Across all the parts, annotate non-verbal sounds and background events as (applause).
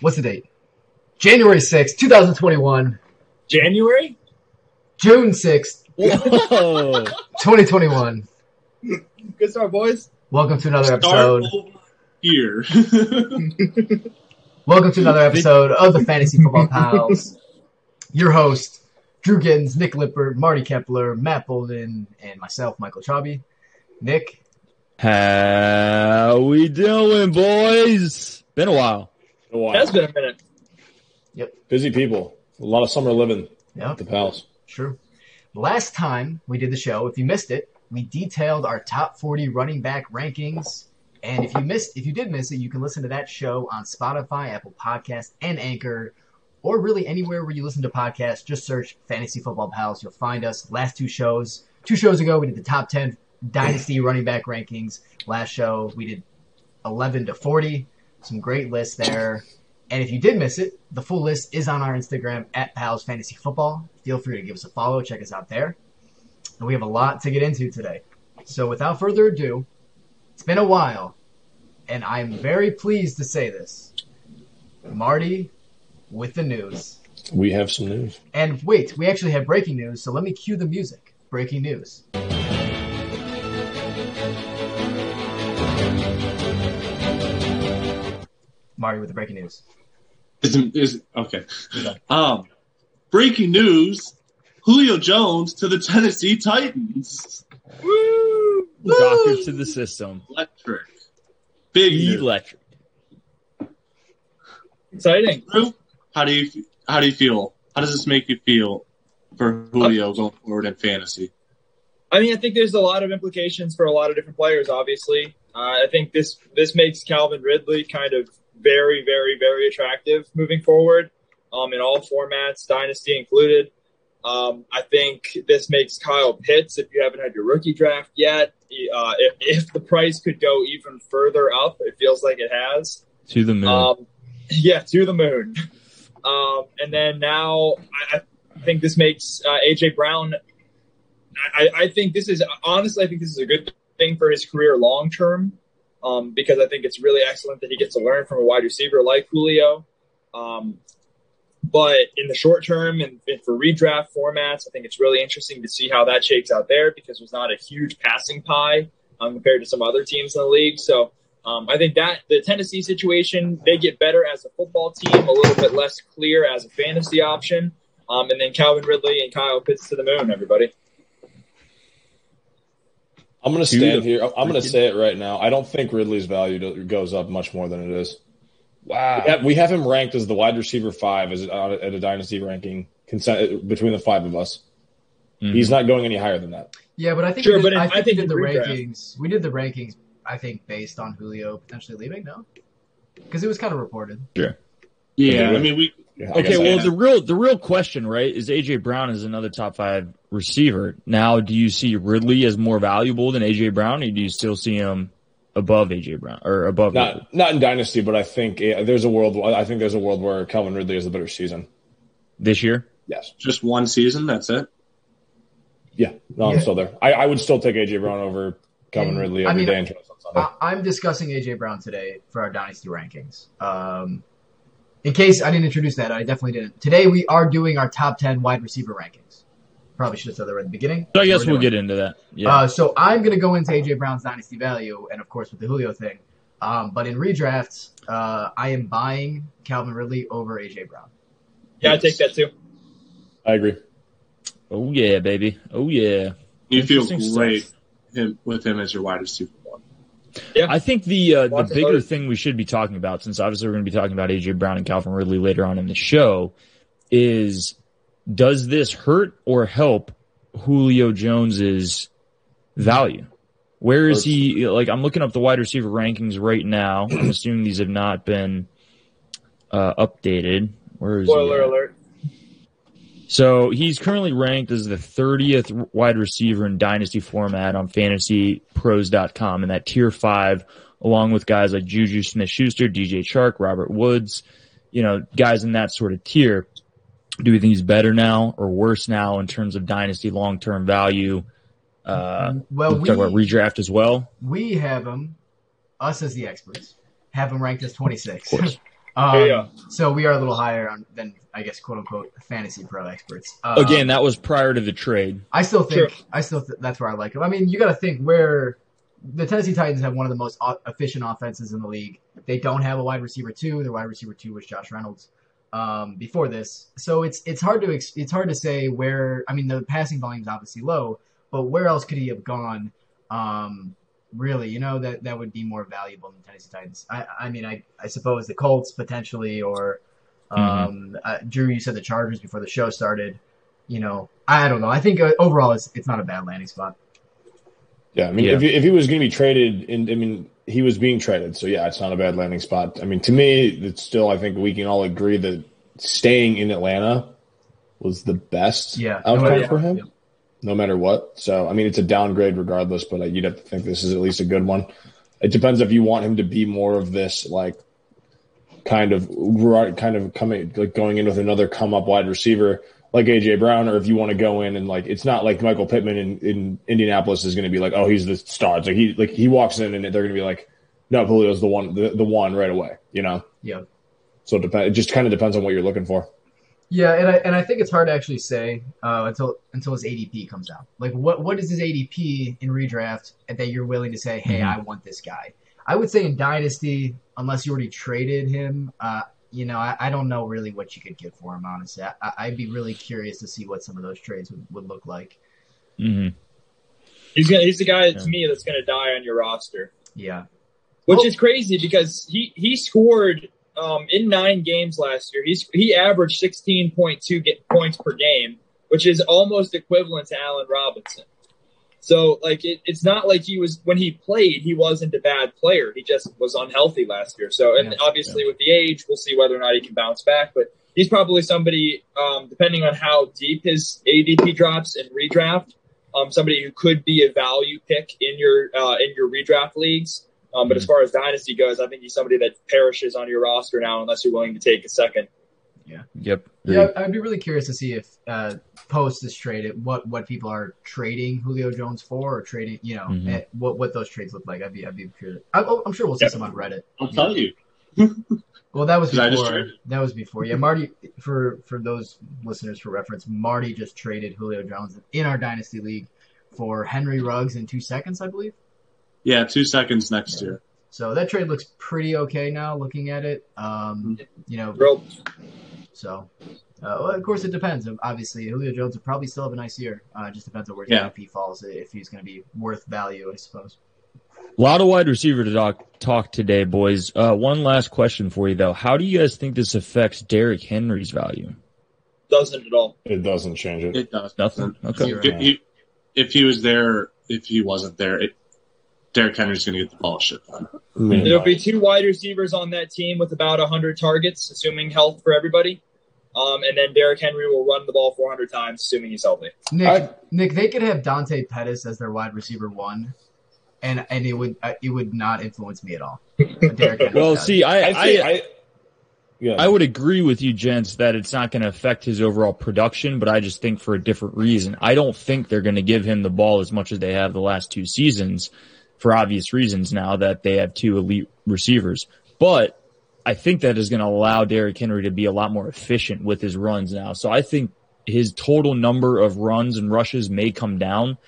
what's the date? January 6th, 2021. January? June 6th, Whoa. 2021. Good start, boys. Welcome to another Start episode. over here. (laughs) Welcome to another episode of the Fantasy Football Pals. Your host, Drew Giddens, Nick Lippert, Marty Kepler, Matt Bolden, and myself, Michael Chauby. Nick, How we doing, boys? Been a while. A while. That's been a minute. Yep. Busy people. A lot of summer living yeah, at the pals. True. Last time we did the show, if you missed it, we detailed our top 40 running back rankings. And if you missed, if you did miss it, you can listen to that show on Spotify, Apple Podcast, and Anchor, or really anywhere where you listen to podcasts. Just search Fantasy Football Pals. You'll find us. Last two shows, two shows ago, we did the top 10 dynasty running back rankings. Last show, we did 11 to 40. Some great lists there. And if you did miss it, the full list is on our Instagram at Pals Fantasy Football. Feel free to give us a follow, check us out there. And we have a lot to get into today. So without further ado, it's been a while, and I'm very pleased to say this. Marty with the news. We have some news. And wait, we actually have breaking news, so let me cue the music. Breaking news. Marty with the breaking news. is, is, okay. Um, breaking news: Julio Jones to the Tennessee Titans. Woo! Doctor to the system. Electric. Big news. Electric. Exciting. How do you how do you feel? How does this make you feel for Julio going forward in fantasy? I mean, I think there's a lot of implications for a lot of different players. Obviously, uh, I think this this makes Calvin Ridley kind of very, very, very attractive moving forward um, in all formats, dynasty included. Um, I think this makes Kyle Pitts, if you haven't had your rookie draft yet, uh, if, if the price could go even further up, it feels like it has. To the moon. Um, (laughs) yeah, to the moon. Um, and then now I, I think this makes uh, AJ Brown. I, I think this is honestly, I think this is a good thing for his career long term um, because I think it's really excellent that he gets to learn from a wide receiver like Julio. Um, but in the short term and, and for redraft formats, I think it's really interesting to see how that shakes out there because there's not a huge passing pie um, compared to some other teams in the league. So um, I think that the Tennessee situation, they get better as a football team, a little bit less clear as a fantasy option. Um, and then Calvin Ridley and Kyle Pitts to the moon, everybody. I'm going to stand here. I'm going to say it right now. I don't think Ridley's value goes up much more than it is. wow. We have, we have him ranked as the wide receiver five as uh, at a dynasty ranking consent, between the five of us. Mhm. He's not going any higher than that. Yeah, but I think Sure, we did, but I in- think, I think we did in the redraft- rankings. We did the rankings. I think based on Julio potentially leaving. No, because it was kind of reported. Yeah, Yeah. I mean we Yeah, Okay, well the real the real question, right, is AJ Brown is another top five receiver. Now, do you see Ridley as more valuable than AJ Brown, or do you still see him above AJ Brown or above Ridley? not not in dynasty, but I think uh, there's a world. I think there's a world where Calvin Ridley is a better season. this year? Yes. just one season. That's it. Yeah. No, Yeah. I'm still there. I, I would still take AJ Brown over Calvin And, Ridley I mean, day and on Sunday. I, I'm discussing AJ Brown today for our dynasty rankings. Um, in case I didn't introduce that, I definitely didn't. Today we are doing our top ten wide receiver rankings. Probably should have said that right at the beginning. So I guess We're we'll doing get into that. Yeah. Uh, so I'm going to go into AJ Brown's dynasty value, and of course with the Julio thing. Um, but in redrafts, uh, I am buying Calvin Ridley over AJ Brown. Yeah, I take that too. I agree. oh yeah, baby. Oh yeah. You feel great him with him as your wide receiver one. I think the uh, the bigger thing we should be talking about, since obviously we're going to be talking about AJ Brown and Calvin Ridley later on in the show, is does this hurt or help Julio Jones's value? Where is he? Like I'm looking up the wide receiver rankings right now. I'm assuming these have not been uh, updated. Where is he? Spoiler alert. So he's currently ranked as the 30th wide receiver in dynasty format on fantasypros.com in that tier five, along with guys like Juju Smith Schuster, DJ Chark, Robert Woods, you know, guys in that sort of tier. Do we think he's better now or worse now in terms of dynasty long term value? Uh, Well, we'll talk about redraft as well. we have him, us as the experts, have him ranked as 26. (laughs) Um, Yeah. So we are a little higher on, than I guess quote unquote fantasy pro experts. Um, Again, that was prior to the trade. I still think Sure. I still th- that's where I like him. I mean, you got to think where the Tennessee Titans have one of the most o- efficient offenses in the league. They don't have a wide receiver two. Their wide receiver two was Josh Reynolds um, before this, so it's it's hard to ex- it's hard to say where. I mean, the passing volume is obviously low, but where else could he have gone? Um, really, you know that that would be more valuable than Tennessee Titans. I I mean, I I suppose the Colts potentially or. Um, uh, Drew, you said the Chargers before the show started you know, I don't know. I think uh, overall it's it's not a bad landing spot. Yeah, I mean, Yeah. if, if he was going to be traded, and I mean, he was being traded, so yeah, it's not a bad landing spot. I mean, to me, it's still. I think we can all agree that staying in Atlanta was the best Yeah. outcome No matter for him, yeah. No matter what. So, I mean, it's a downgrade regardless, but uh, you'd have to think this is at least a good one. It depends if you want him to be more of this, like, kind of, kind of coming, like going in with another come up wide receiver like AJ Brown, or if you want to go in and like it's not like Michael Pittman in, in Indianapolis is going to be like, oh, he's the star. It's like he like he walks in and they're going to be like, no, Julio's the one, the, the one right away. You know. Yeah. So it depends. It just kind of depends on what you're looking for. Yeah, and I and I think it's hard to actually say uh, until until his ADP comes out. Like, what what is his ADP in redraft that you're willing to say, hey, Mhm. I want this guy? I would say in dynasty, unless you already traded him, uh, you know, I, I don't know really what you could get for him. Honestly, I, I'd be really curious to see what some of those trades would, would look like. hmm He's gonna, he's the guy Yeah. to me that's going to die on your roster, Yeah, which Oh. is crazy because he he scored um, in nine games last year. He's he averaged sixteen point two points per game, which is almost equivalent to Allen Robinson. So like it, it's not like he was when he played, he wasn't a bad player. He just was unhealthy last year. So and Yeah. obviously with the age, we'll see whether or not he can bounce back. But he's probably somebody, um, depending on how deep his ADP drops in redraft, um, somebody who could be a value pick in your uh, in your redraft leagues. Um, but as far as dynasty goes, I think he's somebody that perishes on your roster now unless you're willing to take a second. Yeah. Yep. yeah. I'd be really curious to see if uh, post this trade, what what people are trading Julio Jones for, or trading, you know, Mhm. eh, what what those trades look like. I'd be I'd be curious. I'm, I'm sure we'll see Yep. some on Reddit. I'll tell you. (laughs) Well, that was Did just before. That was before. Yeah, Marty. For for those listeners for reference, Marty just traded Julio Jones in our dynasty league for Henry Ruggs in two seconds, I believe. Yeah, two seconds next year. So that trade looks pretty okay now, looking at it. Um, you know, Real, so uh, well, of course it depends. Obviously, Julio Jones will probably still have a nice year. Uh, it just depends on where his Yeah. ADP falls, if he's going to be worth value, I suppose. A lot of wide receiver to talk, talk today, boys. Uh, one last question for you, though. How do you guys think this affects Derrick Henry's value? doesn't at all. It doesn't change it. It does. Nothing. Okay. If he, if he was there, if he wasn't there, it, Derrick Henry's going to get the ball shit done. I mean, There'll be two wide receivers on that team with about 100 targets, assuming health for everybody. Um, and then Derrick Henry will run the ball 400 times, assuming he's healthy. Nick, I- Nick, they could have Dante Pettis as their wide receiver one, and and it would uh, it would not influence me at all. (laughs) Well, does. see, I, I, I, I, yeah, I would agree with you, gents, that it's not going to affect his overall production, but I just think for a different reason. I don't think they're going to give him the ball as much as they have the last two seasons for obvious reasons now that they have two elite receivers. But I think that is going to allow Derrick Henry to be a lot more efficient with his runs now. So I think his total number of runs and rushes may come down,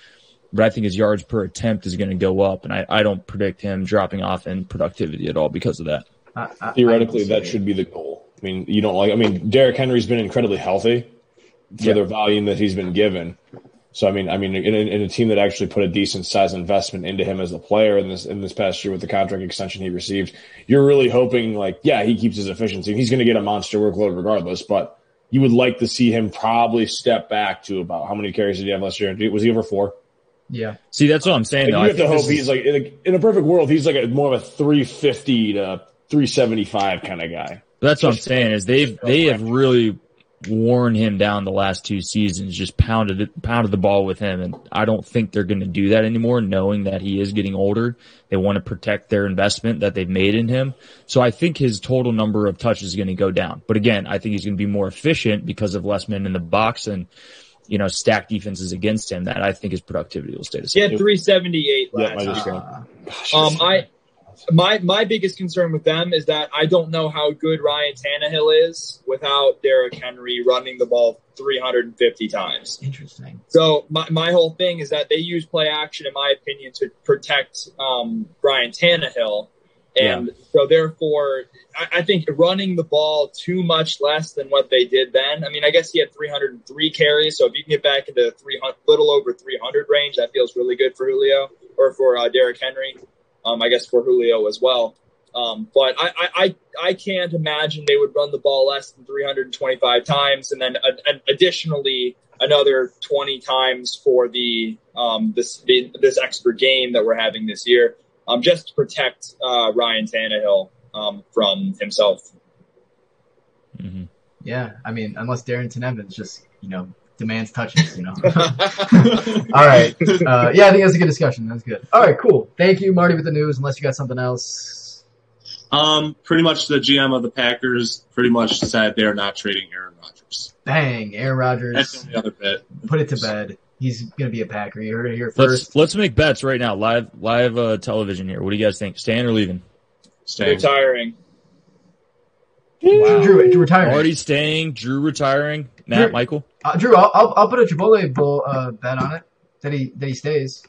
but I think his yards per attempt is going to go up. And I, I don't predict him dropping off in productivity at all because of that. I- I- I theoretically would that should be the goal. I mean, you don't like. I mean, Derrick Henry's been incredibly healthy for Yeah. the volume that he's been given. So I mean, I mean, in a, in a team that actually put a decent size investment into him as a player in this in this past year with the contract extension he received, you're really hoping like, yeah, he keeps his efficiency. He's going to get a monster workload regardless, but you would like to see him probably step back to about how many carries did he have last year? Was he over four? Yeah, See, that's what I'm saying. Like, though. you I have to hope he's is- like in a, in a perfect world, he's like a, more of a 350 to 375 kind of guy. That's what I'm saying is they've they have really worn him down the last two seasons, just pounded it, pounded the ball with him, and I don't think they're going to do that anymore. Knowing that he is getting older, they want to protect their investment that they've made in him. So I think his total number of touches is going to go down. But again, I think he's going to be more efficient because of less men in the box and you know stacked defenses against him. That I think his productivity will stay the He same. had 378 last I year. uh, Gosh, Um, I my my biggest concern with them is that I don't know how good Ryan Tannehill is without Derrick Henry running the ball 350 times. Interesting. So my, my whole thing is that they use play action, in my opinion, to protect um, Ryan Tannehill, and so therefore, I, I think running the ball too much less than what they did then. I mean, I guess he had 303 carries, so if you can get back into 300, little over 300 range, that feels really good for Julio or for uh, Derrick Henry. Um, I guess for Julio as well. Um, but I, I, I, I can't imagine they would run the ball less than 325 times, and then uh, additionally another 20 times for the um, this the, this extra game that we're having this year, um, just to protect uh, Ryan Tannehill um, from himself. hmm Yeah, I mean, unless Darrynton Evans just you know demands touches, you know. (laughs) All right. Uh, yeah, I think that's a good discussion. That's good. All right, cool. Thank you, Marty, with the news. Unless you got something else. Um, pretty much the GM of the Packers pretty much said they're not trading Aaron Rodgers. Bang, Aaron Rodgers. That's the other bit. put it to bed. He's gonna be a Packer. You heard it here Let's first. let's make bets right now. Live live uh, television here. What do you guys think? Staying or leaving? Staying. Retiring. Wow. Drew, Drew retired. Marty staying. Drew retiring. Matt Drew- Michael. Uh, Drew, I'll, I'll I'll put a Chipotle bowl uh, bet on it that he that he stays.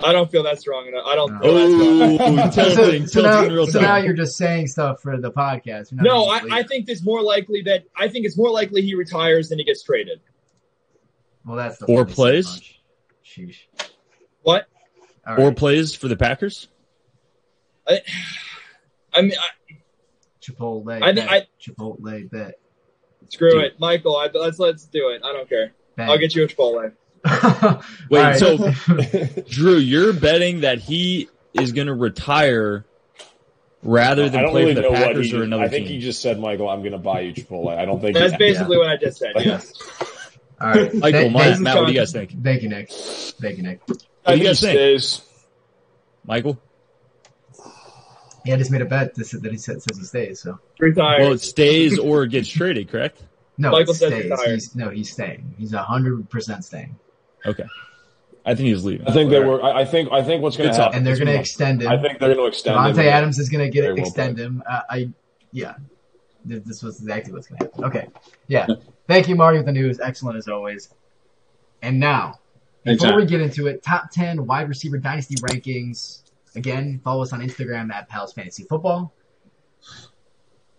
I don't feel that's strong enough. I don't. No. Feel that's strong enough. (laughs) Oh, (laughs) tilting, so, so tilting now, real so now you're just saying stuff for the podcast. No, I, I think it's more likely that I think it's more likely he retires than he gets traded. well, that's the Or plays? Sheesh. What? All Or plays for the Packers. I, (sighs) I mean, I, Chipotle. I- bet. I- Chipotle bet. Screw Dude. it, Michael. I, let's let's do it. I don't care. Bang. I'll get you a Chipotle. (laughs) Wait, All right. so (laughs) Drew, you're betting that he is going to retire rather than I play really for the Packers he. or another team? I think team. he just said, "Michael, I'm going to buy you Chipotle." I don't think That's he- basically what I just said. Yes. (laughs) All right. Michael, Thank- Matt, Matt, what do you guys think? Thank you, Nick. Thank you, Nick. What do you guys think? Michael? Yeah, I just made a bet that he said, says he stays. So Retired. Well, it stays or it gets traded, correct? no, Michael it says stays. retired. He's, no, he's staying. He's hundred percent staying, Okay. I think he's leaving. I think they were. I I think. I think what's going to happen. and they're going to extend him. I think they're going to extend. Davante him. Adams is going to get Very extend played. him. Uh, I yeah, this was exactly what's going to happen. Okay, yeah. Thank you, Marty, with the news. Excellent as always. And now, before Anytime. we get into it, top ten wide receiver dynasty rankings. Again, follow us on Instagram at Pals Fantasy Football.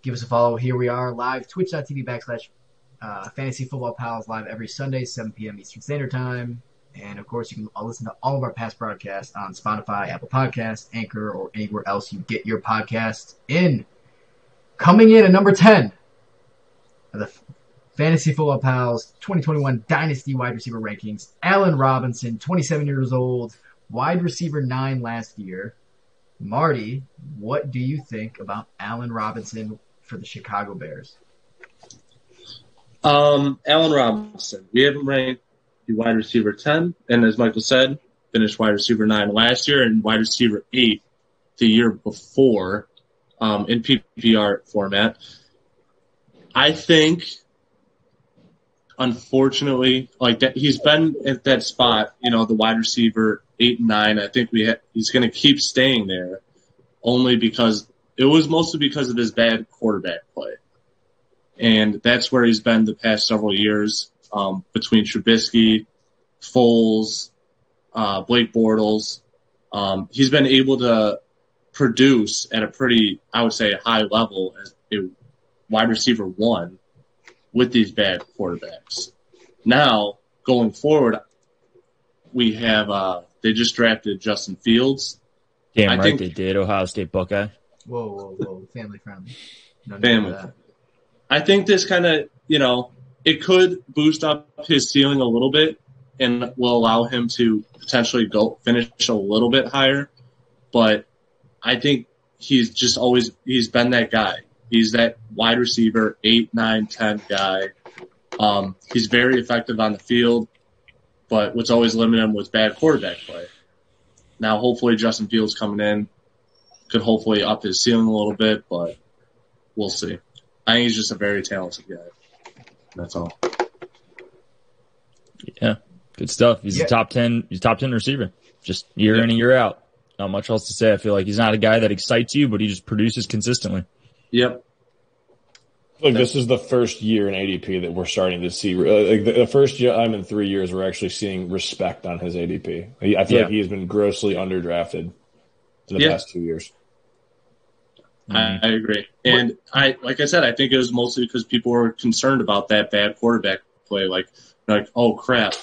Give us a follow. Here we are live, twitch.tv backslash uh, Fantasy Football Pals live every Sunday, 7 p.m. Eastern Standard Time. And of course, you can listen to all of our past broadcasts on Spotify, Apple Podcasts, Anchor, or anywhere else you get your podcasts in. Coming in at number 10 of the Fantasy Football Pals 2021 Dynasty Wide Receiver Rankings, Allen Robinson, 27 years old, wide receiver 9 last year. Marty, what do you think about Allen Robinson for the Chicago Bears? Um, Allen Robinson. We have him ranked the wide receiver 10, and as Michael said, finished wide receiver 9 last year and wide receiver 8 the year before um, in PPR format. I think, unfortunately, like that, he's been at that spot, you know, the wide receiver 8 and 9. I think we ha- he's going to keep staying there only because it was mostly because of his bad quarterback play and that's where he's been the past several years um, between Trubisky, Foles, uh, Blake Bortles. Um, he's been able to produce at a pretty, I would say, high level as a wide receiver one with these bad quarterbacks. Now, going forward, we have uh, they just drafted Justin Fields. Damn I right think- they did. Ohio State Buckeye. Whoa, whoa, whoa. Family friendly. No Family. I think this kind of, you know, it could boost up his ceiling a little bit and will allow him to potentially go finish a little bit higher. But I think he's just always, he's been that guy. He's that wide receiver, eight, nine, ten guy. Um, he's very effective on the field, but what's always limited him was bad quarterback play. Now, hopefully, Justin Fields coming in could hopefully up his ceiling a little bit, but we'll see. I think he's just a very talented guy. That's all. Yeah, good stuff. He's Yeah. a top ten. He's a top ten receiver. Just year in and year out. Not much else to say. I feel like he's not a guy that excites you, but he just produces consistently. Yep. Like this is the first year in ADP that we're starting to see. uh, Like the, the first time in three years, we're actually seeing respect on his ADP. I feel Yeah. like he has been grossly underdrafted in the Yeah. past two years. I, I agree. And I, like I said, I think it was mostly because people were concerned about that bad quarterback play. Like, like, oh crap,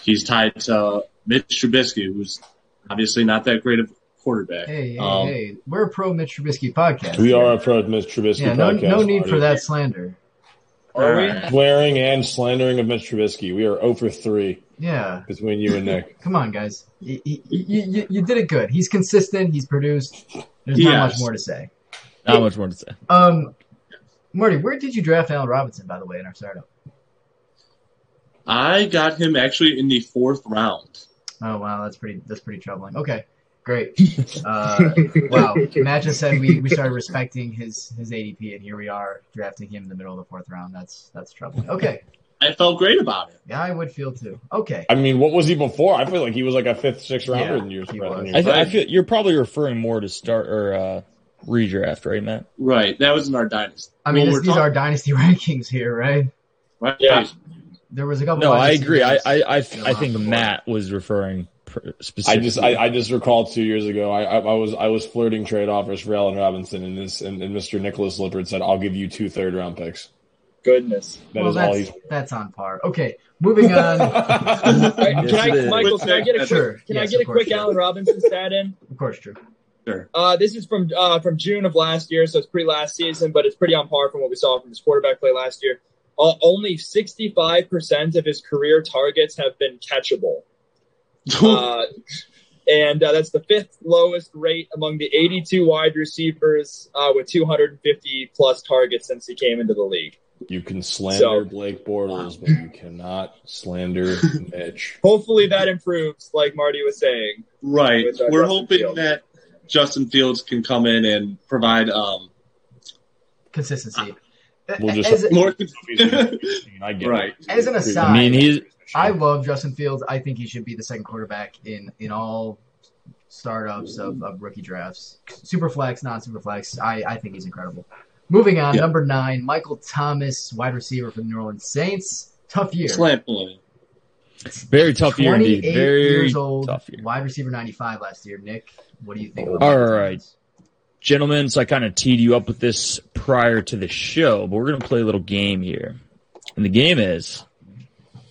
he's tied to Mitch Trubisky, who's obviously not that great of a quarterback. Hey, hey, Um, hey. We're a pro Mitch Trubisky podcast. We are a pro Mitch Trubisky Yeah, no, podcast. no need for that slander. Are we? Alright. Swearing and slandering of Mitch Trubisky. We are 0 for 3 Yeah. between you and Nick. (laughs) Come on, guys. You, you, you, you did it good. He's consistent. He's produced. There's not Yes. much more to say. Not much more to say. Um, Marty, where did you draft Allen Robinson, by the way, in our startup? I got him actually in the fourth round. Oh wow, that's pretty. That's pretty troubling. Okay, great. (laughs) Uh, wow, Matt just said we, we started respecting his his ADP, and here we are drafting him in the middle of the fourth round. That's that's troubling. Okay, I felt great about it. yeah, I would feel too. Okay, I mean, what was he before? I feel like he was like a fifth, sixth rounder Yeah, in years. he was. I, th- I feel you're probably referring more to start or uh, redraft, right, Matt? Right. That was in our dynasty. I mean this, these talk- are dynasty (laughs) rankings here, right? Right. Yeah. There was a couple. No, wide I agree. I. I I, Yeah, I think before. Matt was referring pr- I just I, I just recalled two years ago I, I, I was I was flirting trade offers for Allen Robinson and this and, and Mr. Nicholas Lippert said I'll give you two third round picks. Goodness. That well, is that's, all he's that's on par. Okay, moving on. (laughs) All right, Yes, can I. Michael? Can I get a quick? Sure. Can Yes, I get a course, quick sure. Allen Robinson stat in? of course, true. Sure. Uh, this is from uh, from June of last year, so it's pre last season, but it's pretty on par from what we saw from his quarterback play last year. Uh, only 65% of his career targets have been catchable. Uh, and uh, that's the fifth lowest rate among the 82 wide receivers uh, with 250 plus targets since he came into the league. You can slander So- Blake Bortles, but you cannot slander (laughs) Mitch. Hopefully that improves, like Marty was saying. right. Uh, We're Justin hoping Fields. that Justin Fields can come in and provide um Consistency. We'll just- as, more. I mean, I get right. it. as an aside, I mean, he's I love Justin Fields. I think he should be the second quarterback in in all startups of, of rookie drafts. Super flex, non super flex. I, I think he's incredible. Moving on, Yeah. number nine, Michael Thomas, wide receiver for the New Orleans Saints. Tough year. Slant boy. very tough year indeed. 28 Very years old, tough year. wide receiver 95 last year. Nick, what do you think? about All Thomas? Gentlemen, so I kind of teed you up with this prior to the show, but we're going to play a little game here. And the game is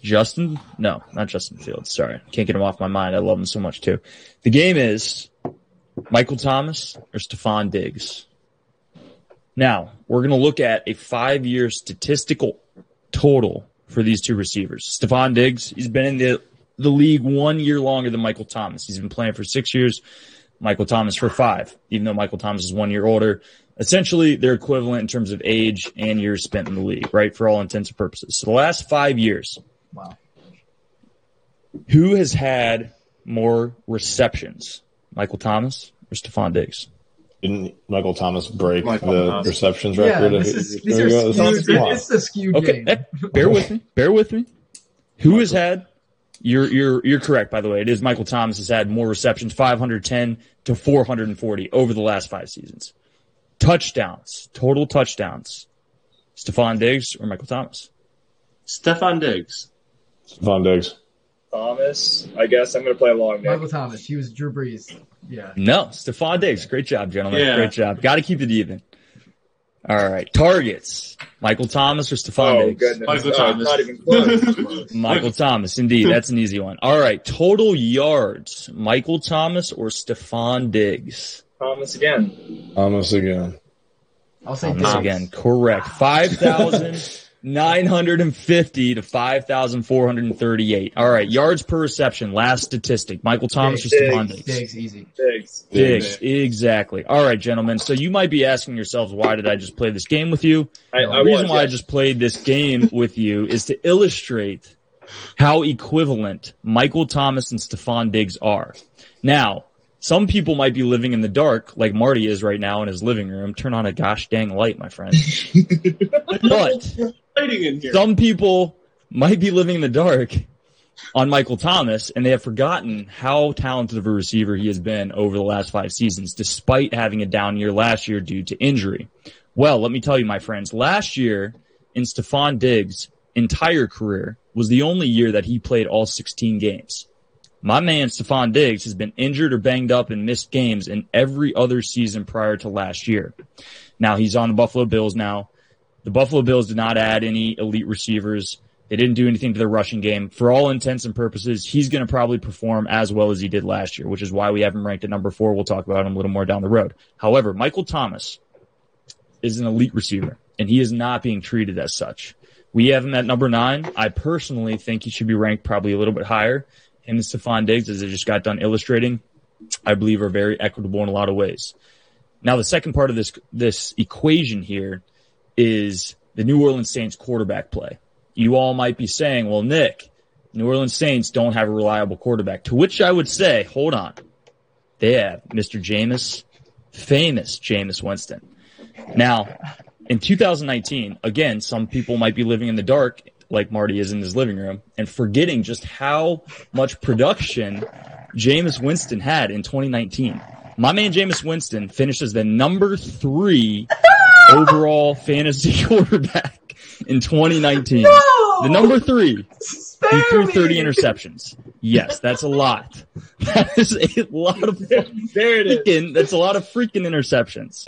Justin, no, not Justin Fields. Sorry. Can't get him off my mind. I love him so much too. The game is Michael Thomas or Stefon Diggs. Now, we're going to look at a five year statistical total for these two receivers. Stefon Diggs, he's been in the, the league one year longer than Michael Thomas. He's been playing for six years. Michael Thomas for five, even though Michael Thomas is one year older. Essentially, they're equivalent in terms of age and years spent in the league, right? For all intents and purposes. So the last five years, Wow. who has had more receptions? Michael Thomas or Stefon Diggs? Didn't Michael Thomas break Michael the Thomas. receptions Yeah, record? this is, these are skewed, This is- come on. it's a skewed Okay, game. eh, bear with me. Bear with me. Who has had? You're you're you're correct. By the way, it is Michael Thomas has had more receptions, 510 to 440 over the last five seasons. Touchdowns, total touchdowns. Stefon Diggs or Michael Thomas? Stefon Diggs. Von Diggs. Thomas, I guess I'm going to play along there. Michael Thomas, he was Drew Brees. Yeah. No, Stefon Diggs. Great job, gentlemen. Yeah. Great job. Got to keep it even. All right, targets. Michael Thomas or Stefon Oh, Diggs? goodness. Michael Oh, Thomas. Not even close. Close. (laughs) Michael Thomas, indeed. That's an easy one. All right, total yards. Michael Thomas or Stefon Diggs? Thomas again. Thomas again. I'll say Thomas Diggs. again, correct. 5,950 to 5,438. All right, yards per reception, last statistic. Michael Thomas or Diggs, Stefon Diggs, Diggs? Diggs, easy. Diggs. Diggs, exactly. All right, gentlemen. So you might be asking yourselves, why did I just play this game with you? I, The I reason was, why I just played this game with you is to illustrate how equivalent Michael Thomas and Stefon Diggs are. Now, some people might be living in the dark, like Marty is right now in his living room. Turn on a gosh dang light, my friend. (laughs) but In here. some people might be living in the dark on Michael Thomas, and they have forgotten how talented of a receiver he has been over the last five seasons, despite having a down year last year due to injury. Well, let me tell you, my friends, last year in Stefon Diggs' entire career was the only year that he played all 16 games. My man Stefon Diggs has been injured or banged up and missed games in every other season prior to last year. Now he's on the Buffalo Bills now. The Buffalo Bills did not add any elite receivers. They didn't do anything to their rushing game. For all intents and purposes, he's going to probably perform as well as he did last year, which is why we have him ranked at number four. We'll talk about him a little more down the road. However, Michael Thomas is an elite receiver, and he is not being treated as such. We have him at number nine. I personally think he should be ranked probably a little bit higher. Him and Stefon Diggs, as I just got done illustrating, I believe are very equitable in a lot of ways. Now, the second part of this this equation here is the New Orleans Saints quarterback play. You all might be saying, well, Nick, New Orleans Saints don't have a reliable quarterback. To which I would say, hold on. They have Mr. Jameis, famous Jameis Winston. Now, in 2019, again, some people might be living in the dark like Marty is in his living room and forgetting just how much production Jameis Winston had in 2019. My man Jameis Winston finishes the number three overall fantasy (laughs) quarterback in 2019. The number three. Spare He threw 30 interceptions. Yes, that's a lot. (laughs) That is a lot of there it is. freaking, that's a lot of freaking interceptions.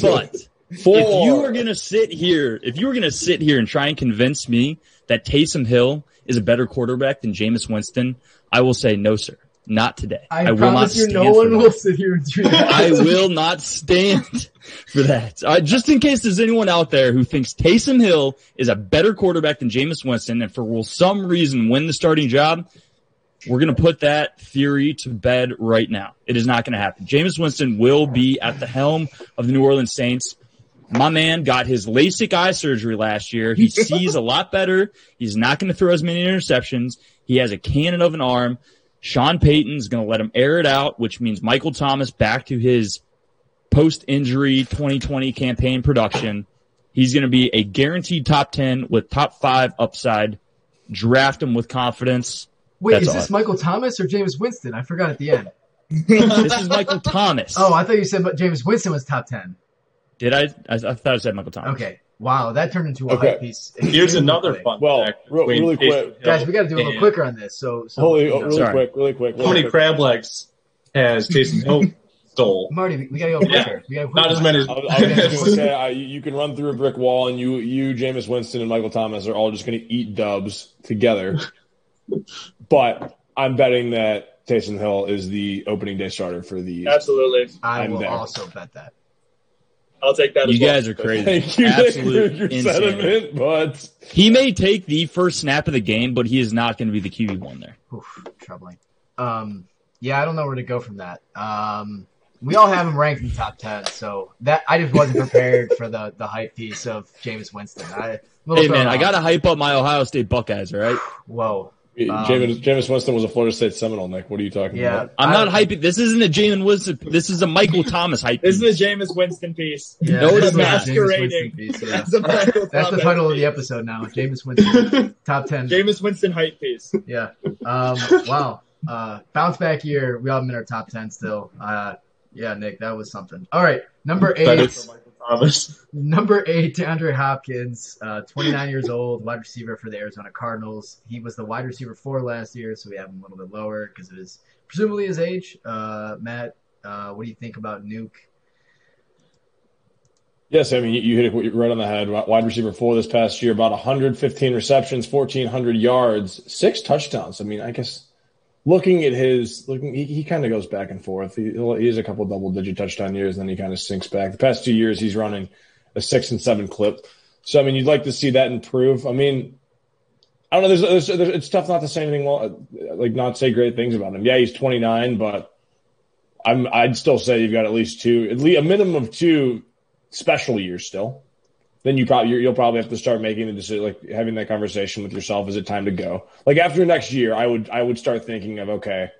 But Four. if you were gonna sit here, if you were gonna sit here and try and convince me that Taysom Hill is a better quarterback than Jameis Winston, I will say no, sir. Not today. I, will not you, stand no one will sit here and do that. (laughs) I will not stand for that. Uh, just in case there's anyone out there who thinks Taysom Hill is a better quarterback than Jameis Winston and for some reason win the starting job, we're going to put that theory to bed right now. It is not going to happen. Jameis Winston will be at the helm of the New Orleans Saints. My man got his LASIK eye surgery last year. He (laughs) sees a lot better. He's not going to throw as many interceptions. He has a cannon of an arm. Sean Payton's going to let him air it out, which means Michael Thomas back to his post injury 2020 campaign production. He's going to be a guaranteed top 10 with top five upside. Draft him with confidence. Wait, That's is this. Michael Thomas or James Winston? I forgot at the end. (laughs) This is Michael Thomas. Oh, I thought you said James Winston was top 10. Did I? I, I thought I said Michael Thomas. Okay. Wow, that turned into a Okay. hype piece. Here's another quick. fun Well, fact. real- between really quick. Hill Guys, we got to do a little quicker on this. So, so Holy, you oh, know. really Sorry. quick, really quick. How many quick. crab legs has Taysom (laughs) Hill stole? Marty, we, we got to go Yeah. quicker. We gotta go Not as many as I was, I was just going to say, uh, I, you can run through a brick wall, and you, you, Jameis Winston, and Michael Thomas are all just going to eat dubs together. (laughs) but I'm betting that Taysom Hill is the opening day starter for the. Absolutely. I I'm will there. also bet that. I'll take that You as well. guys are (laughs) crazy. Thank you Absolute for (laughs) your sentiment, but He may take the first snap of the game, but he is not going to be the QB one there. Oof, troubling. Um, yeah, I don't know where to go from that. Um, we all have him ranked in top ten, so that I just wasn't prepared for the the hype piece of James Winston. I, a little Hey man, I got to hype up my Ohio State Buckeyes. All right, Whoa. Um, Jameis, Jameis Winston was a Florida State Seminole, Nick. What are you talking Yeah, about? I'm I- not hyping. This isn't a Jalen Winston. This is a Michael Thomas hype. This is a Jameis Winston piece. Yeah, No, it's is a not. Jameis Winston Masquerading. piece, yeah. That's, a the Thomas title of the episode now. Jameis Winston, (laughs) top ten. Jameis Winston hype piece. Yeah. Um, wow. Uh, bounce back year. We all have him in our top ten still. Uh, yeah, Nick, that was something. All right, number eight. For Michael Thomas. Number eight, DeAndre Hopkins, uh, 29 years old, wide receiver for the Arizona Cardinals. He was the wide receiver four last year, so we have him a little bit lower because of his presumably his age. Uh, Matt, uh, what do you think about Nuke? Yes, I mean, you, you hit it right on the head. Wide receiver four this past year, about 115 receptions, 1,400 yards, six touchdowns. I mean, I guess looking at his, looking, he, he kind of goes back and forth. He, he'll- has a couple double digit touchdown years, and then he kind of sinks back. The past two years, he's running a six and seven clip. So, I mean, you'd like to see that improve. I mean, I don't know. There's, there's, there's, it's tough not to say anything, like not say great things about him. Yeah, he's 29, but I'm, I'd still say you've got at least two, at least a minimum of two special years still. Then you probably you'll probably have to start making the decision, like having that conversation with yourself. Is it time to go? Like after next year, I would I would start thinking of okay,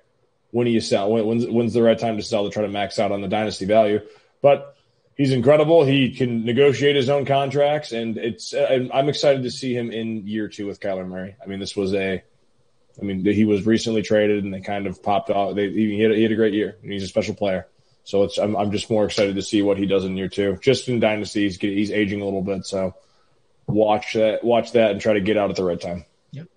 when do you sell? When, when's when's the right time to sell to try to max out on the dynasty value? But he's incredible. He can negotiate his own contracts, and it's. I'm excited to see him in year two with Kyler Murray. I mean, this was a I mean, he was recently traded, and they kind of popped off. They, he, had, he had a great year, he's a special player. So it's I'm, I'm just more excited to see what he does in year two. Just in dynasty, he's, he's aging a little bit, so watch that watch that and try to get out at the right time. Yep.